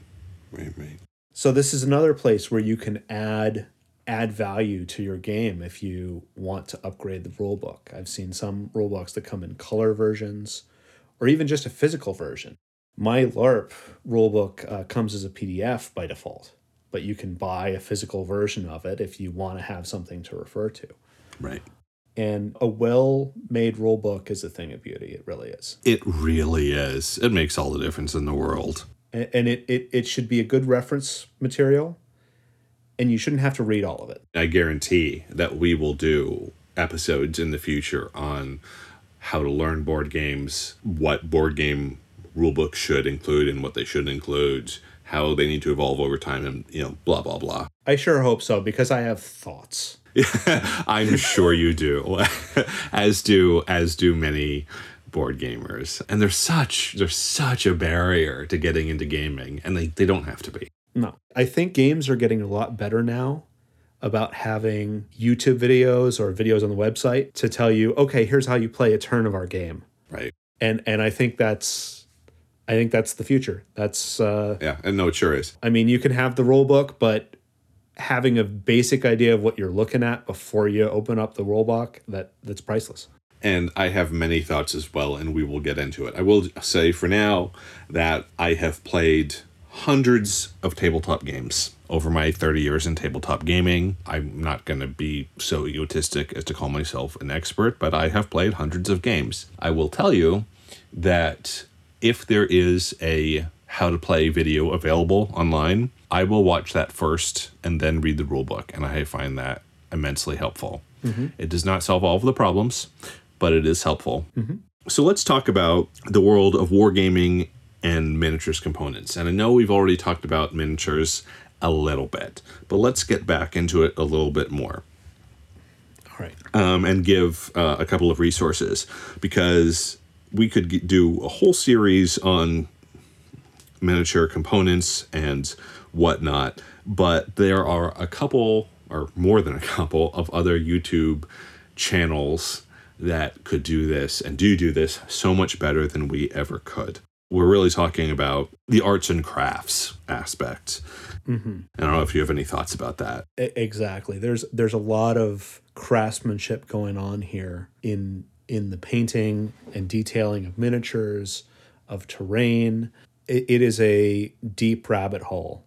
Right, right. So this is another place where you can add add value to your game if you want to upgrade the rulebook. I've seen some rulebooks that come in color versions or even just a physical version. My LARP rulebook uh, comes as a PDF by default but you can buy a physical version of it if you want to have something to refer to. Right. And a well made rule book is a thing of beauty. It really is. It really is. It makes all the difference in the world. And, and it, it, it should be a good reference material, and you shouldn't have to read all of it. I guarantee that we will do episodes in the future on how to learn board games, what board game rulebooks should include and what they shouldn't include, how they need to evolve over time and you know blah blah blah i sure hope so because i have thoughts i'm sure you do as do as do many board gamers and there's such there's such a barrier to getting into gaming and they, they don't have to be no i think games are getting a lot better now about having YouTube videos or videos on the website to tell you, okay, here's how you play a turn of our game. Right. And and I think that's I think that's the future. That's uh Yeah. And no, it sure is. I mean, you can have the rule book, but having a basic idea of what you're looking at before you open up the rule book, that that's priceless. And I have many thoughts as well, and we will get into it. I will say for now that I have played hundreds of tabletop games over my 30 years in tabletop gaming. I'm not going to be so egotistic as to call myself an expert, but I have played hundreds of games. I will tell you that if there is a how to play video available online, I will watch that first and then read the rule book, and I find that immensely helpful. It does not solve all of the problems, but it is helpful. So let's talk about the world of wargaming and miniatures components. And I know we've already talked about miniatures a little bit, but let's get back into it a little bit more All right. um, and give uh, a couple of resources because we could g- do a whole series on miniature components and whatnot, but there are a couple, or more than a couple, of other YouTube channels that could do this and do do this so much better than we ever could. We're really talking about the arts and crafts aspect. Mm-hmm. I don't know if you have any thoughts about that. Exactly. There's there's a lot of craftsmanship going on here in in the painting and detailing of miniatures, of terrain. It, it is a deep rabbit hole,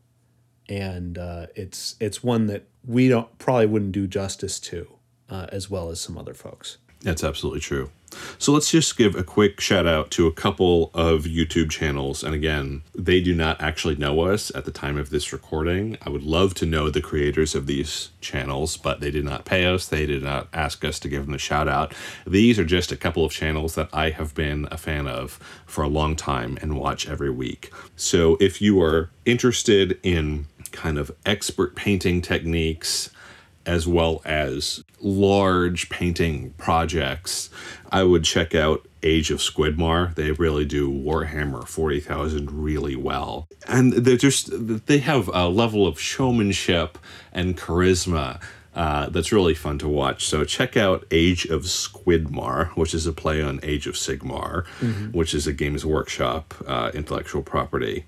and uh, it's it's one that we don't probably wouldn't do justice to, uh, as well as some other folks. That's absolutely true. So let's just give a quick shout out to a couple of YouTube channels. And again, they do not actually know us at the time of this recording. I would love to know the creators of these channels, but they did not pay us. They did not ask us to give them a shout out. These are just a couple of channels that I have been a fan of for a long time and watch every week. So if you are interested in kind of expert painting techniques, as well as large painting projects, I would check out Age of Squidmar. They really do Warhammer 40,000 really well. And they're just, they have a level of showmanship and charisma uh, that's really fun to watch. So check out Age of Squidmar, which is a play on Age of Sigmar, which is a Games Workshop uh, intellectual property.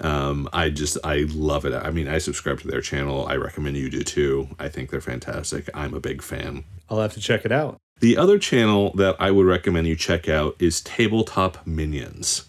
Um, I just I love it. I mean, I subscribe to their channel. I recommend you do too. I think they're fantastic. I'm a big fan. I'll have to check it out. The other channel that I would recommend you check out is Tabletop Minions.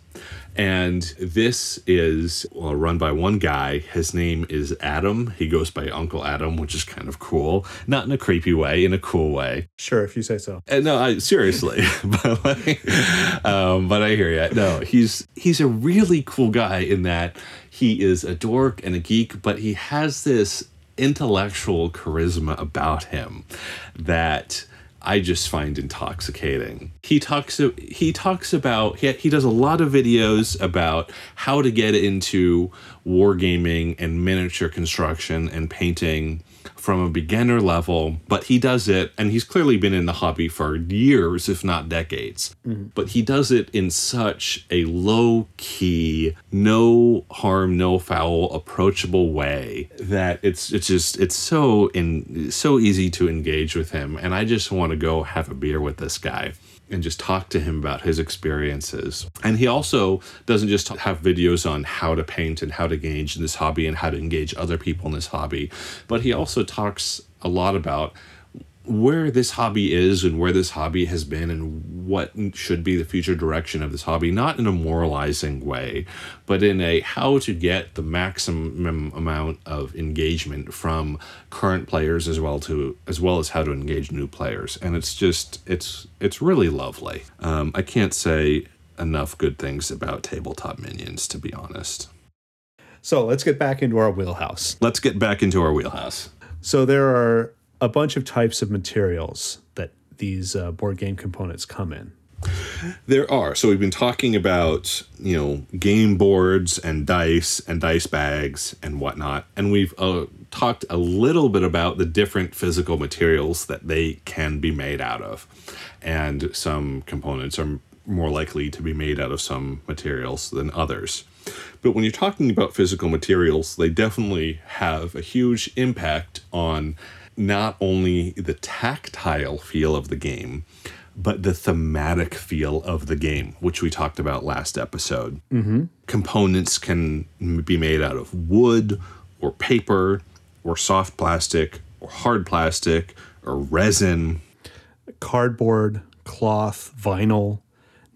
And this is well, run by one guy. His name is Adam. He goes by Uncle Adam, which is kind of cool. Not in a creepy way, in a cool way. Sure, if you say so. Uh, no, I, seriously, but like, um, but I hear you. No, he's he's a really cool guy in that he is a dork and a geek, but he has this intellectual charisma about him that I just find intoxicating. He talks he talks about he, he does a lot of videos about how to get into wargaming and miniature construction and painting from a beginner level, but he does it, and he's clearly been in the hobby for years, if not decades. Mm-hmm. But he does it in such a low key, no harm, no foul, approachable way that it's it's just it's so in so easy to engage with him, and I just want to go have a beer with this guy and just talk to him about his experiences. And he also doesn't just have videos on how to paint and how to engage in this hobby and how to engage other people in this hobby, but he also talks a lot about where this hobby is and where this hobby has been and what should be the future direction of this hobby not in a moralizing way but in a how to get the maximum amount of engagement from current players as well to as well as how to engage new players. And it's just it's it's really lovely. Um, i can't say enough good things about tabletop minions to be honest. So let's get back into our wheelhouse. let's get back into our wheelhouse. So there are a bunch of types of materials that these uh, board game components come in. There are. So we've been talking about, you know, game boards and dice and dice bags and whatnot. And we've uh, talked a little bit about the different physical materials that they can be made out of. And some components are more likely to be made out of some materials than others. But when you're talking about physical materials, they definitely have a huge impact on not only the tactile feel of the game, but the thematic feel of the game, which we talked about last episode. Mm-hmm. Components can be made out of wood or paper or soft plastic or hard plastic or resin. Cardboard, cloth, vinyl,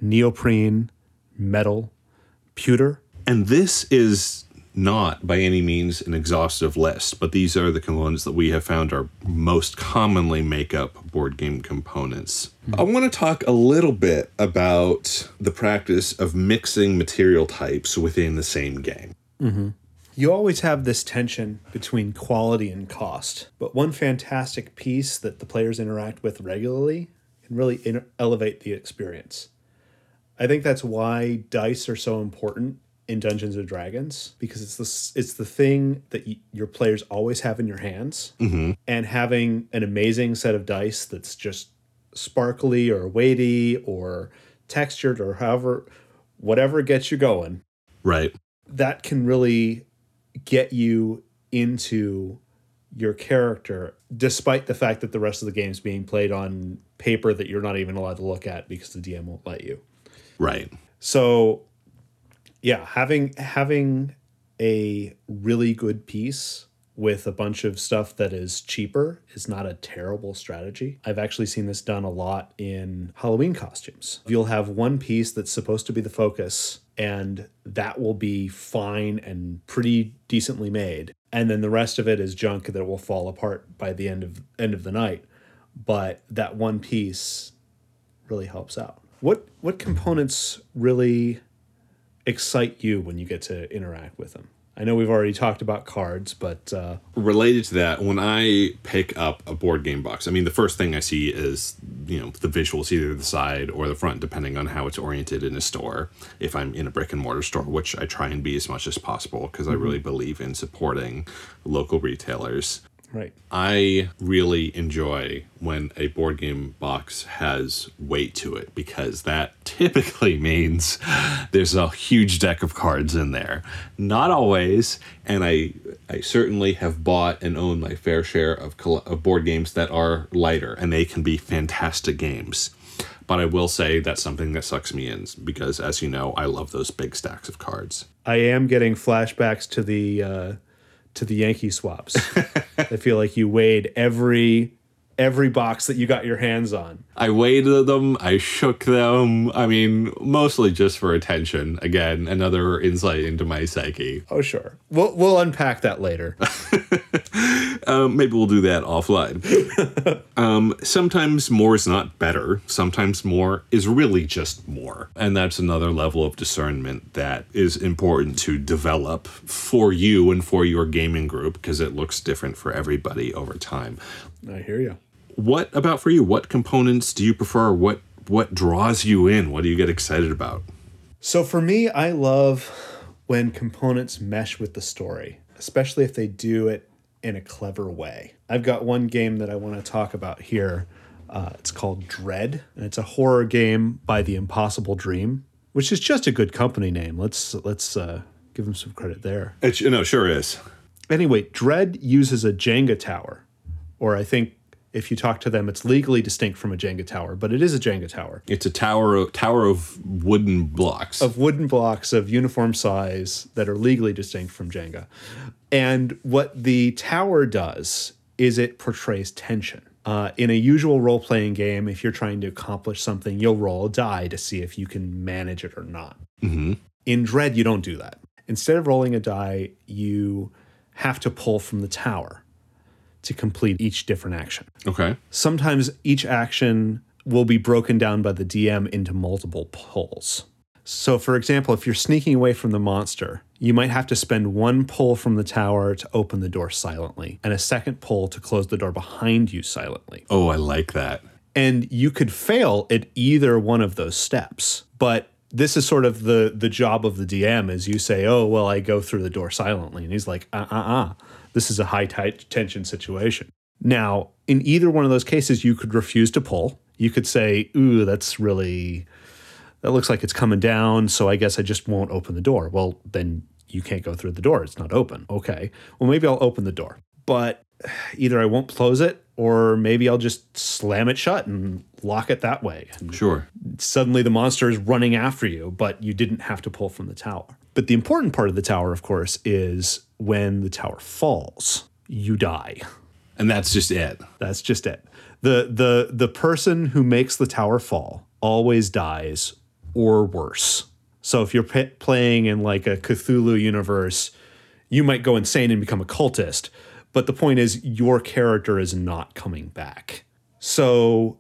neoprene, metal, pewter. And this is not by any means an exhaustive list, but these are the components that we have found are most commonly make up board game components. I want to talk a little bit about the practice of mixing material types within the same game. Mm-hmm. You always have this tension between quality and cost, but one fantastic piece that the players interact with regularly can really in- elevate the experience. I think that's why dice are so important in Dungeons and Dragons because it's the it's the thing that y- your players always have in your hands, mm-hmm. and having an amazing set of dice that's just sparkly or weighty or textured or however whatever gets you going Right. that can really get you into your character despite the fact that the rest of the game's being played on paper that you're not even allowed to look at because the DM won't let you. Right. So yeah, having having a really good piece with a bunch of stuff that is cheaper is not a terrible strategy. I've actually seen this done a lot in Halloween costumes. You'll have one piece that's supposed to be the focus and that will be fine and pretty decently made. And then the rest of it is junk that will fall apart by the end of end of the night. But that one piece really helps out. What what components really excite you when you get to interact with them? I know we've already talked about cards, but uh, related to that, when I pick up a board game box, I mean, the first thing I see is, you know, the visuals, either the side or the front, depending on how it's oriented in a store. If I'm in a brick and mortar store, which I try and be as much as possible because I really believe in supporting local retailers. Right, I really enjoy when a board game box has weight to it because that typically means there's a huge deck of cards in there. Not always, and I I certainly have bought and owned my fair share of, coll- of board games that are lighter and they can be fantastic games. But I will say that's something that sucks me in because, as you know, I love those big stacks of cards. I am getting flashbacks to the uh, to the Yankee swaps. I feel like you weighed every every box that you got your hands on. I weighed them, I shook them. I mean, mostly just for attention. Again, another insight into my psyche. Oh sure, we'll we'll unpack that later. Um, maybe we'll do that offline. um, sometimes more is not better. Sometimes more is really just more. And that's another level of discernment that is important to develop for you and for your gaming group because it looks different for everybody over time. I hear you. What about for you? What components do you prefer? What what draws you in? What do you get excited about? So for me, I love when components mesh with the story, especially if they do it in a clever way. I've got one game that I want to talk about here. Uh, it's called Dread, and it's a horror game by the Impossible Dream, which is just a good company name. Let's let's uh, give them some credit there. It, no, sure is. Anyway, Dread uses a Jenga tower, or I think if you talk to them, it's legally distinct from a Jenga tower, but it is a Jenga tower. It's a tower tower of wooden blocks. of wooden blocks of uniform size that are legally distinct from Jenga. And what the tower does is it portrays tension. Uh, in a usual role playing game, if you're trying to accomplish something, you'll roll a die to see if you can manage it or not. In Dread, you don't do that. Instead of rolling a die, you have to pull from the tower to complete each different action okay. sometimes each action will be broken down by the DM into multiple pulls. So, for example, if you're sneaking away from the monster, you might have to spend one pull from the tower to open the door silently, and a second pull to close the door behind you silently. Oh, I like that. And you could fail at either one of those steps. But this is sort of the the job of the DM is you say, "Oh, well, I go through the door silently," and he's like, "Uh, uh, uh, this is a high ti- tension situation." Now, in either one of those cases, you could refuse to pull. You could say, "Ooh, that's really that looks like it's coming down, so I guess I just won't open the door. Well, then you can't go through the door. It's not open. Okay. Well, maybe I'll open the door. But either I won't close it or maybe I'll just slam it shut and lock it that way. And Sure. suddenly the monster is running after you, but you didn't have to pull from the tower. But the important part of the tower, of course, is when the tower falls, you die. And that's just it. That's just it. The the the person who makes the tower fall always dies or worse. So if you're p- playing in like a Cthulhu universe, you might go insane and become a cultist, but the point is your character is not coming back. So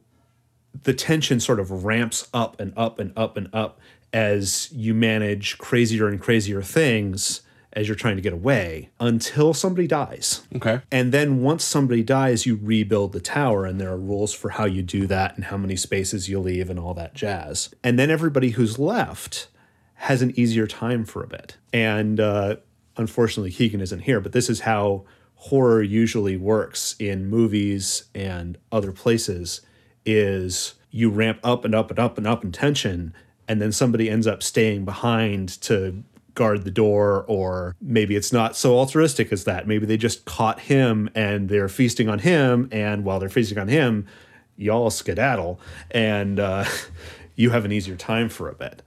the tension sort of ramps up and up and up and up as you manage crazier and crazier things as you're trying to get away until somebody dies. Okay. And then once somebody dies, you rebuild the tower, and there are rules for how you do that and how many spaces you leave and all that jazz. And then everybody who's left has an easier time for a bit. And uh, unfortunately, Keegan isn't here, but this is how horror usually works in movies and other places is you ramp up and up and up and up in tension and then somebody ends up staying behind to guard the door or maybe it's not so altruistic as that. Maybe they just caught him and they're feasting on him and while they're feasting on him y'all skedaddle and uh, you have an easier time for a bit.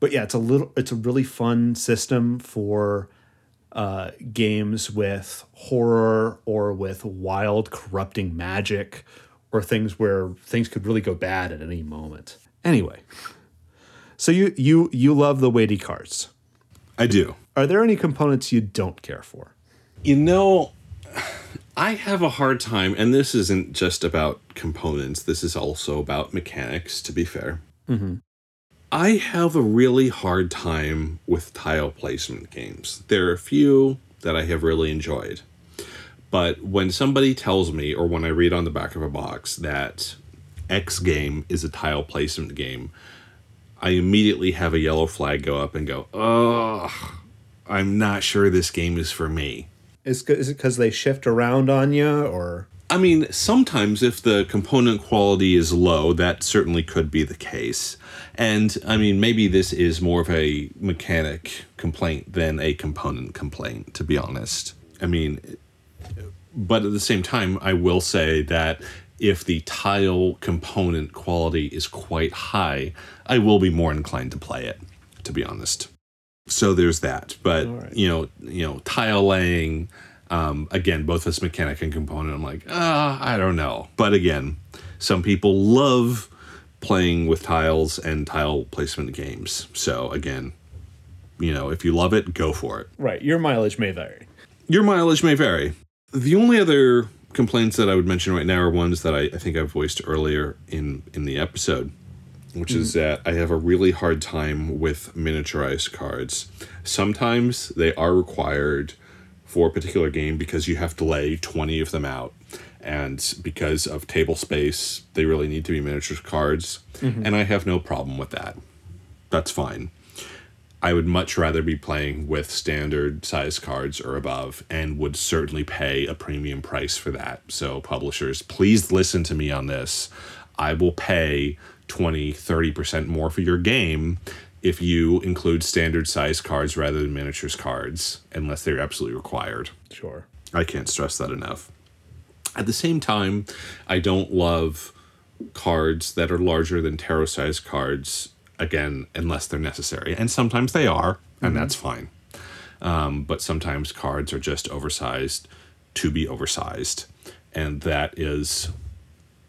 But yeah it's a little it's a really fun system for uh, games with horror or with wild corrupting magic or things where things could really go bad at any moment. Anyway so you you you love the weighty cards. I do. are there any components you don't care for? You know, I have a hard time, and this isn't just about components, this is also about mechanics, to be fair. I have a really hard time with tile placement games. There are a few that I have really enjoyed. But when somebody tells me, or when I read on the back of a box, that X game is a tile placement game, I immediately have a yellow flag go up and go, oh, I'm not sure this game is for me. is, is it because they shift around on you or I mean, sometimes if the component quality is low, that certainly could be the case. And I mean, maybe this is more of a mechanic complaint than a component complaint, to be honest. I mean, but at the same time, I will say that if the tile component quality is quite high, I will be more inclined to play it, to be honest. So there's that. But right. you know, you know, tile laying, um, again, both as mechanic and component, I'm like, ah, I don't know. But again, some people love playing with tiles and tile placement games. So again, you know, if you love it, go for it. right your mileage may vary Your mileage may vary. The only other complaints that I would mention right now are ones that I, I think I voiced earlier in in the episode, which is that I have a really hard time with miniaturized cards. Sometimes they are required for a particular game because you have to lay 20 of them out. And because of table space, they really need to be miniature cards. Mm-hmm. And I have no problem with that. That's fine. I would much rather be playing with standard size cards or above and would certainly pay a premium price for that. So, publishers, please listen to me on this. I will pay 20, 30% more for your game if you include standard size cards rather than miniatures cards, unless they're absolutely required. sure I can't stress that enough. At the same time, I don't love cards that are larger than tarot size cards, again, unless they're necessary. And sometimes they are, and that's fine. Um, but sometimes cards are just oversized to be oversized. And that is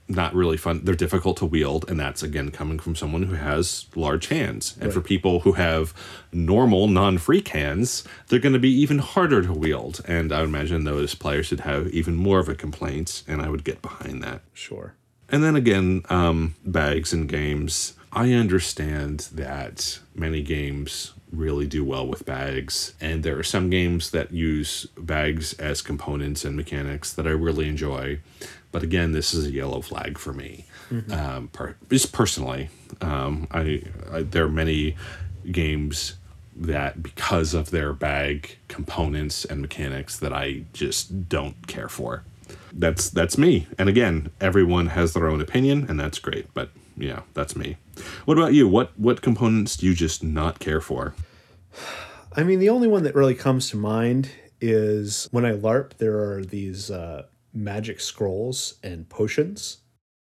not really fun. They're difficult to wield, and that's again coming from someone who has large hands. And for people who have normal, non-freak hands, they're going to be even harder to wield. And I would imagine those players would have even more of a complaint, and I would get behind that. sure And then again, um, bags and games. I understand that many games really do well with bags, and there are some games that use bags as components and mechanics that I really enjoy. But again, this is a yellow flag for me. Um, per, just personally, um, I, I there are many games that because of their bag components and mechanics that I just don't care for. That's that's me. And again, everyone has their own opinion and that's great, but yeah, that's me. What about you? What what components do you just not care for? I mean, the only one that really comes to mind is when I LARP, there are these uh, magic scrolls and potions.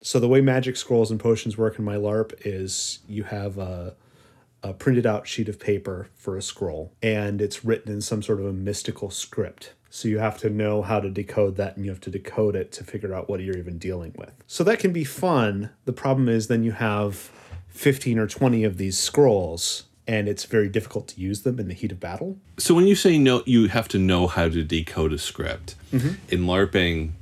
So the way magic scrolls and potions work in my LARP is you have a, a printed out sheet of paper for a scroll, and it's written in some sort of a mystical script. So you have to know how to decode that, and you have to decode it to figure out what you're even dealing with. So that can be fun. The problem is then you have 15 or 20 of these scrolls and it's very difficult to use them in the heat of battle. So when you say no, you have to know how to decode a script. In LARPing,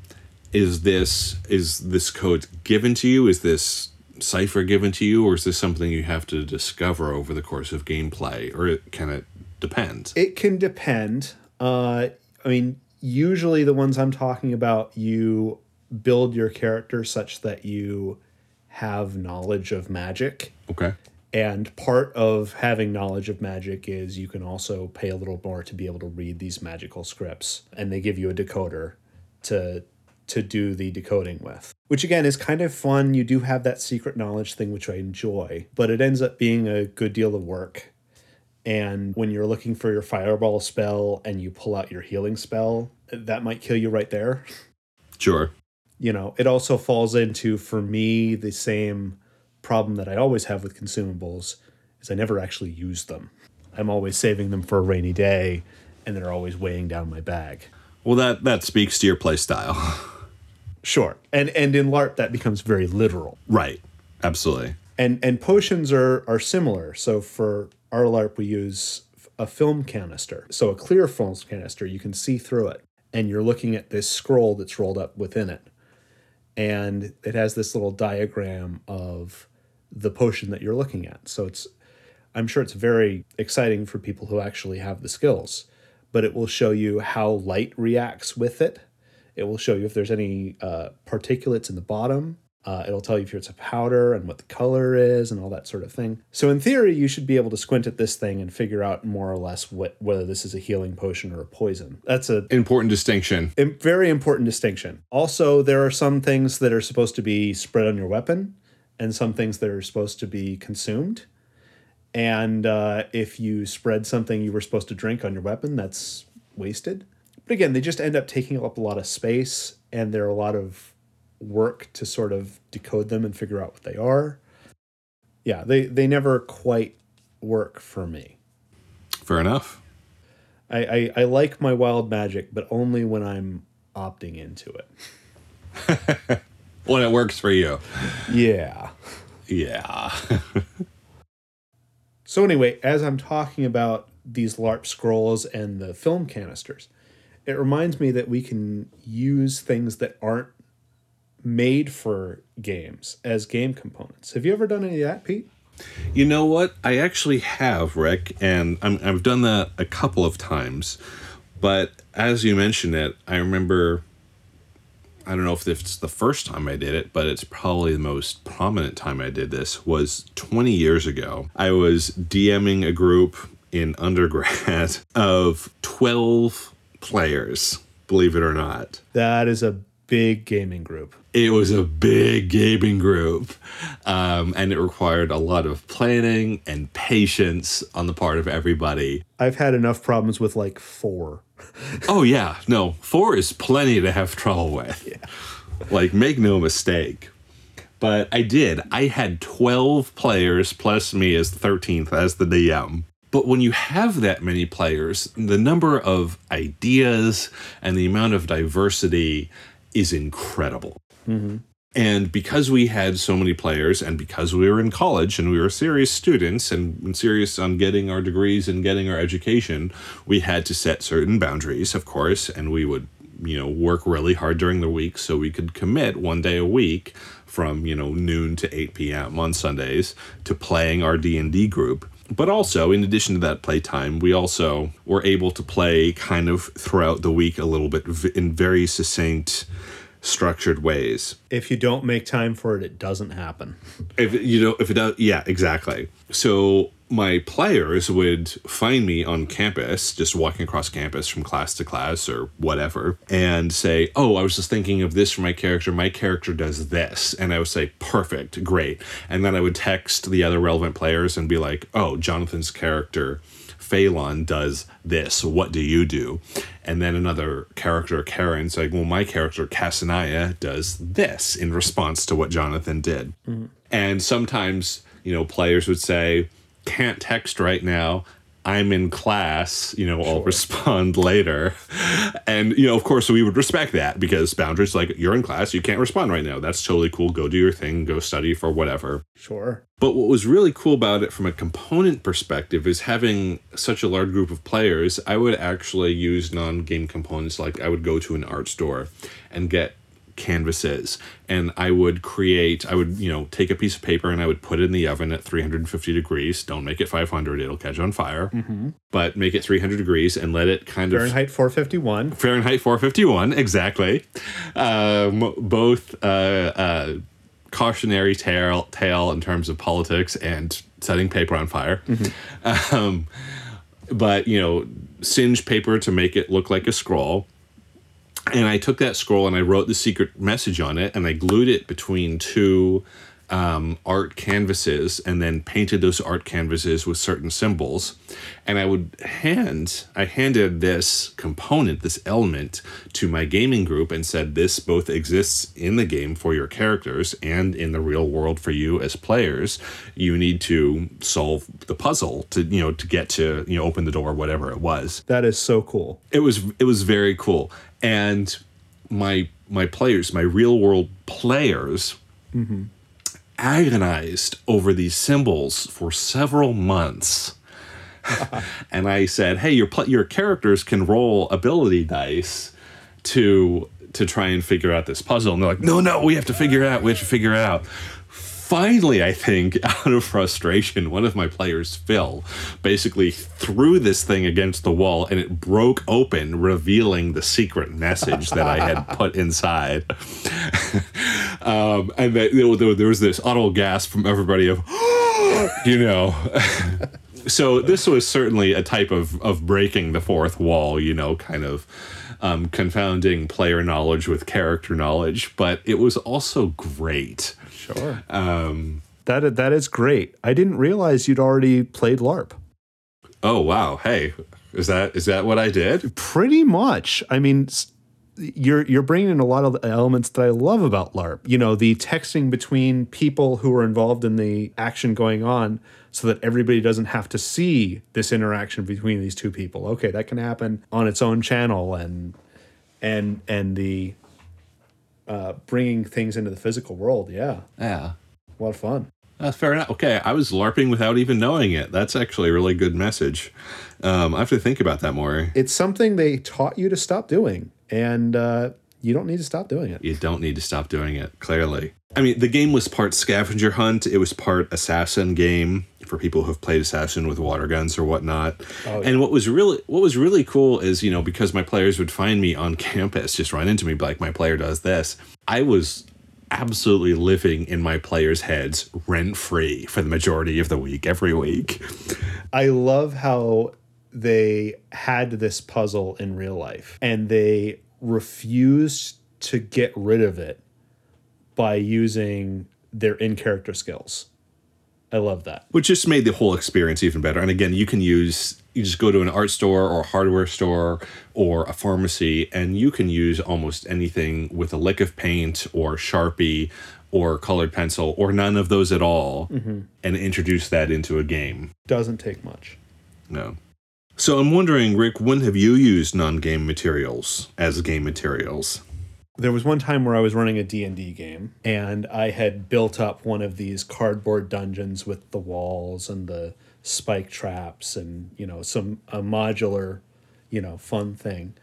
is this is this code given to you? Is this cipher given to you, or is this something you have to discover over the course of gameplay, or it can it depend? It can depend. Uh, I mean, usually the ones I'm talking about, you build your character such that you have knowledge of magic. Okay. And part of having knowledge of magic is you can also pay a little more to be able to read these magical scripts. And they give you a decoder to to do the decoding with. Which again is kind of fun. You do have that secret knowledge thing which I enjoy, but it ends up being a good deal of work. And when you're looking for your fireball spell and you pull out your healing spell, that might kill you right there. Sure. You know, it also falls into for me the same problem that I always have with consumables is I never actually use them. I'm always saving them for a rainy day and they're always weighing down my bag. Well, that that speaks to your play style. Sure. And and in LARP that becomes very literal. right. Absolutely. And and potions are are similar. So for our LARP we use a film canister. So a clear film canister, you can see through it and you're looking at this scroll that's rolled up within it. And it has this little diagram of the potion that you're looking at. So it's I'm sure it's very exciting for people who actually have the skills, but it will show you how light reacts with it. It will show you if there's any uh, particulates in the bottom. Uh, it'll tell you if it's a powder and what the color is and all that sort of thing. So in theory, you should be able to squint at this thing and figure out more or less what whether this is a healing potion or a poison. That's a Important distinction. very important distinction. Also, there are some things that are supposed to be spread on your weapon, and some things that are supposed to be consumed. And uh, if you spread something you were supposed to drink on your weapon, that's wasted. But again, they just end up taking up a lot of space, and there are a lot of work to sort of decode them and figure out what they are. Yeah, they they never quite work for me. Fair enough. I, I, I like my wild magic, but only when I'm opting into it. When it works for you. Yeah. Yeah. So anyway, as I'm talking about these LARP scrolls and the film canisters, it reminds me that we can use things that aren't made for games as game components. Have you ever done any of that, Pete? You know what? I actually have, Rick, and I'm, I've done that a couple of times. But as you mentioned it, I remember. I don't know if it's the first time I did it, but it's probably the most prominent time I did this was 20 years ago. I was DMing a group in undergrad of 12 players, believe it or not. That is a big gaming group. it was a big gaming group um, and it required a lot of planning and patience on the part of everybody I've had enough problems with like four. Oh yeah. No four is plenty to have trouble with. Like make no mistake. But i did. I had 12 players plus me as the 13th as the dm but when you have that many players the number of ideas and the amount of diversity is incredible mm-hmm. And because we had so many players, and because we were in college and we were serious students and, serious on getting our degrees and getting our education, we had to set certain boundaries, of course, and we would, you know, work really hard during the week so we could commit one day a week from, you know, noon to 8 p.m. on Sundays to playing our D&D group. But also, in addition to that playtime, we also were able to play kind of throughout the week a little bit in very succinct, structured ways. If you don't make time for it, it doesn't happen. If you know, if it does, yeah, exactly. So my players would find me on campus, just walking across campus from class to class or whatever, and say, Oh, I was just thinking of this for my character. My character does this. And I would say, Perfect, great. And then I would text the other relevant players and be like, Oh, Jonathan's character. Phelan does this. What do you do? And then another character, Karen's like, well, my character, Casanaya, does this in response to what Jonathan did. Mm-hmm. And sometimes, you know, players would say, can't text right now. I'm in class, you know, I'll respond later. And, you know, of course, we would respect that because boundaries like, you're in class, you can't respond right now. That's totally cool. Go do your thing, go study for whatever. Sure. But what was really cool about it from a component perspective is having such a large group of players, I would actually use non game components. Like I would go to an art store and get canvases and I would create, I would, you know, take a piece of paper and I would put it in the oven at 350 degrees. Don't make it 500, it'll catch on fire. But make it 300 degrees and let it kind of. Fahrenheit 451. Fahrenheit 451, exactly. Um, both uh, uh, cautionary tale, tale in terms of politics and setting paper on fire. Um, but, you know, singe paper to make it look like a scroll. And I took that scroll and I wrote the secret message on it and I glued it between two um, art canvases and then painted those art canvases with certain symbols. And I would hand, I handed this component, this element to my gaming group and said, this both exists in the game for your characters and in the real world for you as players. You need to solve the puzzle to, you know, to get to, you know, open the door, whatever it was That is so cool. it was it was very cool and my my players my real world players agonized over these symbols for several months. And i said hey your pl- your characters can roll ability dice to to try and figure out this puzzle. And they're like no no we have to figure it out we have to figure it out finally, I think, out of frustration, one of my players, Phil, basically threw this thing against the wall and it broke open, revealing the secret message that I had put inside. um, and that, you know, there, there was this audible gasp from everybody of, you know. so this was certainly a type of, of breaking the fourth wall, you know, kind of um, confounding player knowledge with character knowledge, but it was also great. Sure. Um, That that is great. I didn't realize you'd already played LARP. oh wow! Hey, is that is that what I did? Pretty much. I mean, you're you're bringing in a lot of the elements that I love about LARP. You know, the texting between people who are involved in the action going on, so that everybody doesn't have to see this interaction between these two people. Okay, that can happen on its own channel, and and and the uh, bringing things into the physical world. Yeah, Yeah. a lot of fun. Uh, fair enough. Okay, I was LARPing without even knowing it. That's actually a really good message. Um, I have to think about that more. It's something they taught you to stop doing, and uh, you don't need to stop doing it. You don't need to stop doing it, clearly. I mean, the game was part scavenger hunt, it was part assassin game for people who have played assassin with water guns or whatnot. Oh, and what was really what was really cool is, you know, because my players would find me on campus, just run into me, like my player does this. I was absolutely living in my players' heads rent free for the majority of the week, every week. I love how they had this puzzle in real life and they refused to get rid of it by using their in character skills. I love that. which just made the whole experience even better. And again, you can use you just go to an art store or a hardware store or a pharmacy, and you can use almost anything with a lick of paint or Sharpie or colored pencil or none of those at all, mm-hmm. and introduce that into a game. Doesn't take much. No. So I'm wondering, Rick, when have you used non-game materials as game materials? There was one time where I was running a D&D game and I had built up one of these cardboard dungeons with the walls and the spike traps and, you know, some a modular, you know, fun thing.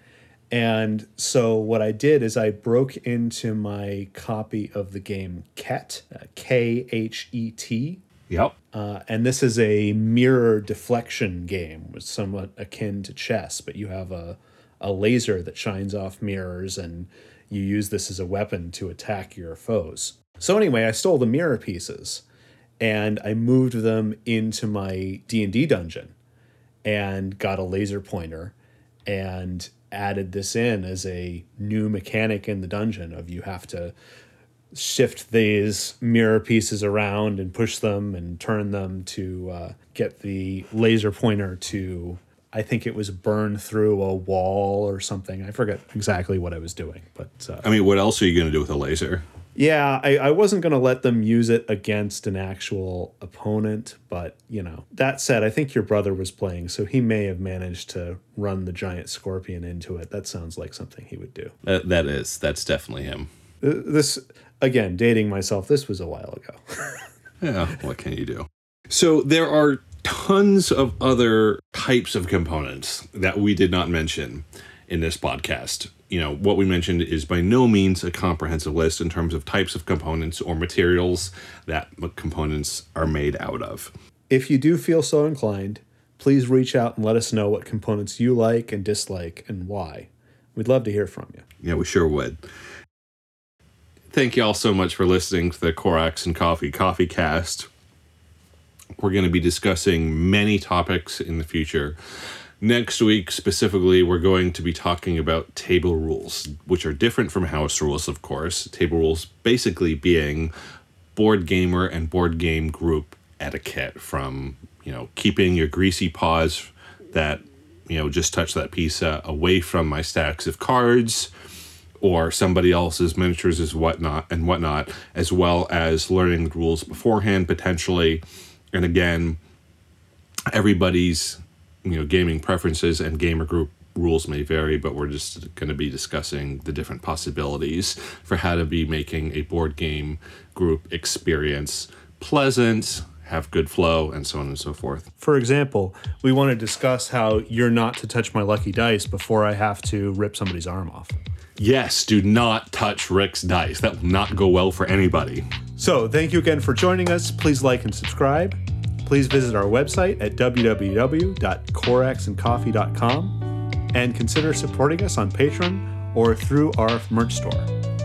And so what I did is I broke into my copy of the game Khet, K H E T, Yep. uh, and this is a mirror deflection game, which is somewhat akin to chess, but you have a, a laser that shines off mirrors, and you use this as a weapon to attack your foes. So, anyway, I stole the mirror pieces and I moved them into my D&D dungeon and got a laser pointer and added this in as a new mechanic in the dungeon of you have to shift these mirror pieces around and push them and turn them to uh, get the laser pointer to i think it was burned through a wall or something i forget exactly what i was doing but uh, I mean, what else are you going to do with a laser? yeah I, I wasn't going to let them use it against an actual opponent but you know that said i think your brother was playing so he may have managed to run the giant scorpion into it that sounds like something he would do That, that is, that's definitely him. Uh, this again dating myself this was a while ago Yeah, what can you do? So there are tons of other types of components that we did not mention in this podcast. You know, what we mentioned is by no means a comprehensive list in terms of types of components or materials that components are made out of. If you do feel so inclined, please reach out and let us know what components you like and dislike and why. We'd love to hear from you. Yeah, we sure would. Thank you all so much for listening to the Corax and Coffee Coffee Cast. We're going to be discussing many topics in the future. Next week, specifically, we're going to be talking about table rules, which are different from house rules, of course. Table rules basically being board gamer and board game group etiquette from, you know, keeping your greasy paws that, you know, just touch that pizza uh, away from my stacks of cards or somebody else's miniatures is whatnot and whatnot, as well as learning the rules beforehand potentially. And again, everybody's you know gaming preferences and gamer group rules may vary, but we're just going to be discussing the different possibilities for how to be making a board game group experience pleasant, have good flow, and so on and so forth. For example, we want to discuss how you're not to touch my lucky dice before I have to rip somebody's arm off. Yes, do not touch Rick's dice. That will not go well for anybody. So, thank you again for joining us. Please like and subscribe. Please visit our website at www.coraxandcoffee.com and consider supporting us on Patreon or through our merch store.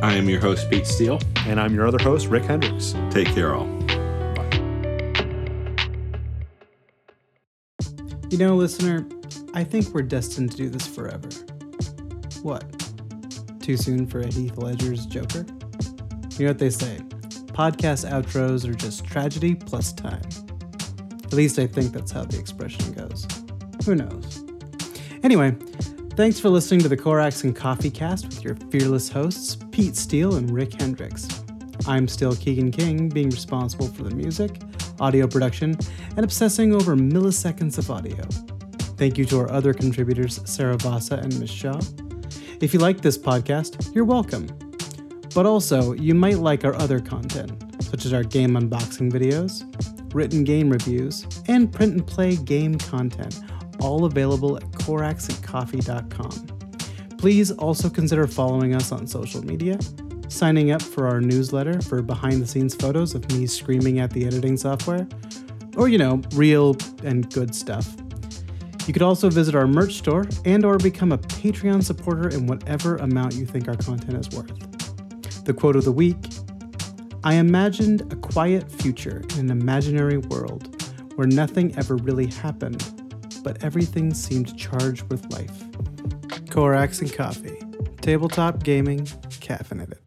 I am your host, Pete Steele. And I'm your other host, Rick Hendricks. Take care, all. Bye. You know, listener, I think we're destined to do this forever. What? Too soon for a Heath Ledger's Joker? You know what they say podcast outros are just tragedy plus time. At least I think that's how the expression goes. Who knows? Anyway, thanks for listening to the Corax and Coffee Cast with your fearless hosts, Pete Steele and Rick Hendricks. I'm still Keegan King, being responsible for the music, audio production, and obsessing over milliseconds of audio. Thank you to our other contributors, Sarah Vasa and Miss Shaw. If you like this podcast, you're welcome. But also, you might like our other content, such as our game unboxing videos, written game reviews, and print and play game content, all available at coraxandcoffee.com. Please also consider following us on social media, signing up for our newsletter for behind the scenes photos of me screaming at the editing software, or you know, real and good stuff. You could also visit our merch store and or become a Patreon supporter in whatever amount you think our content is worth. The quote of the week I imagined a quiet future in an imaginary world where nothing ever really happened, but everything seemed charged with life. Corax and Coffee. Tabletop gaming, caffeinated.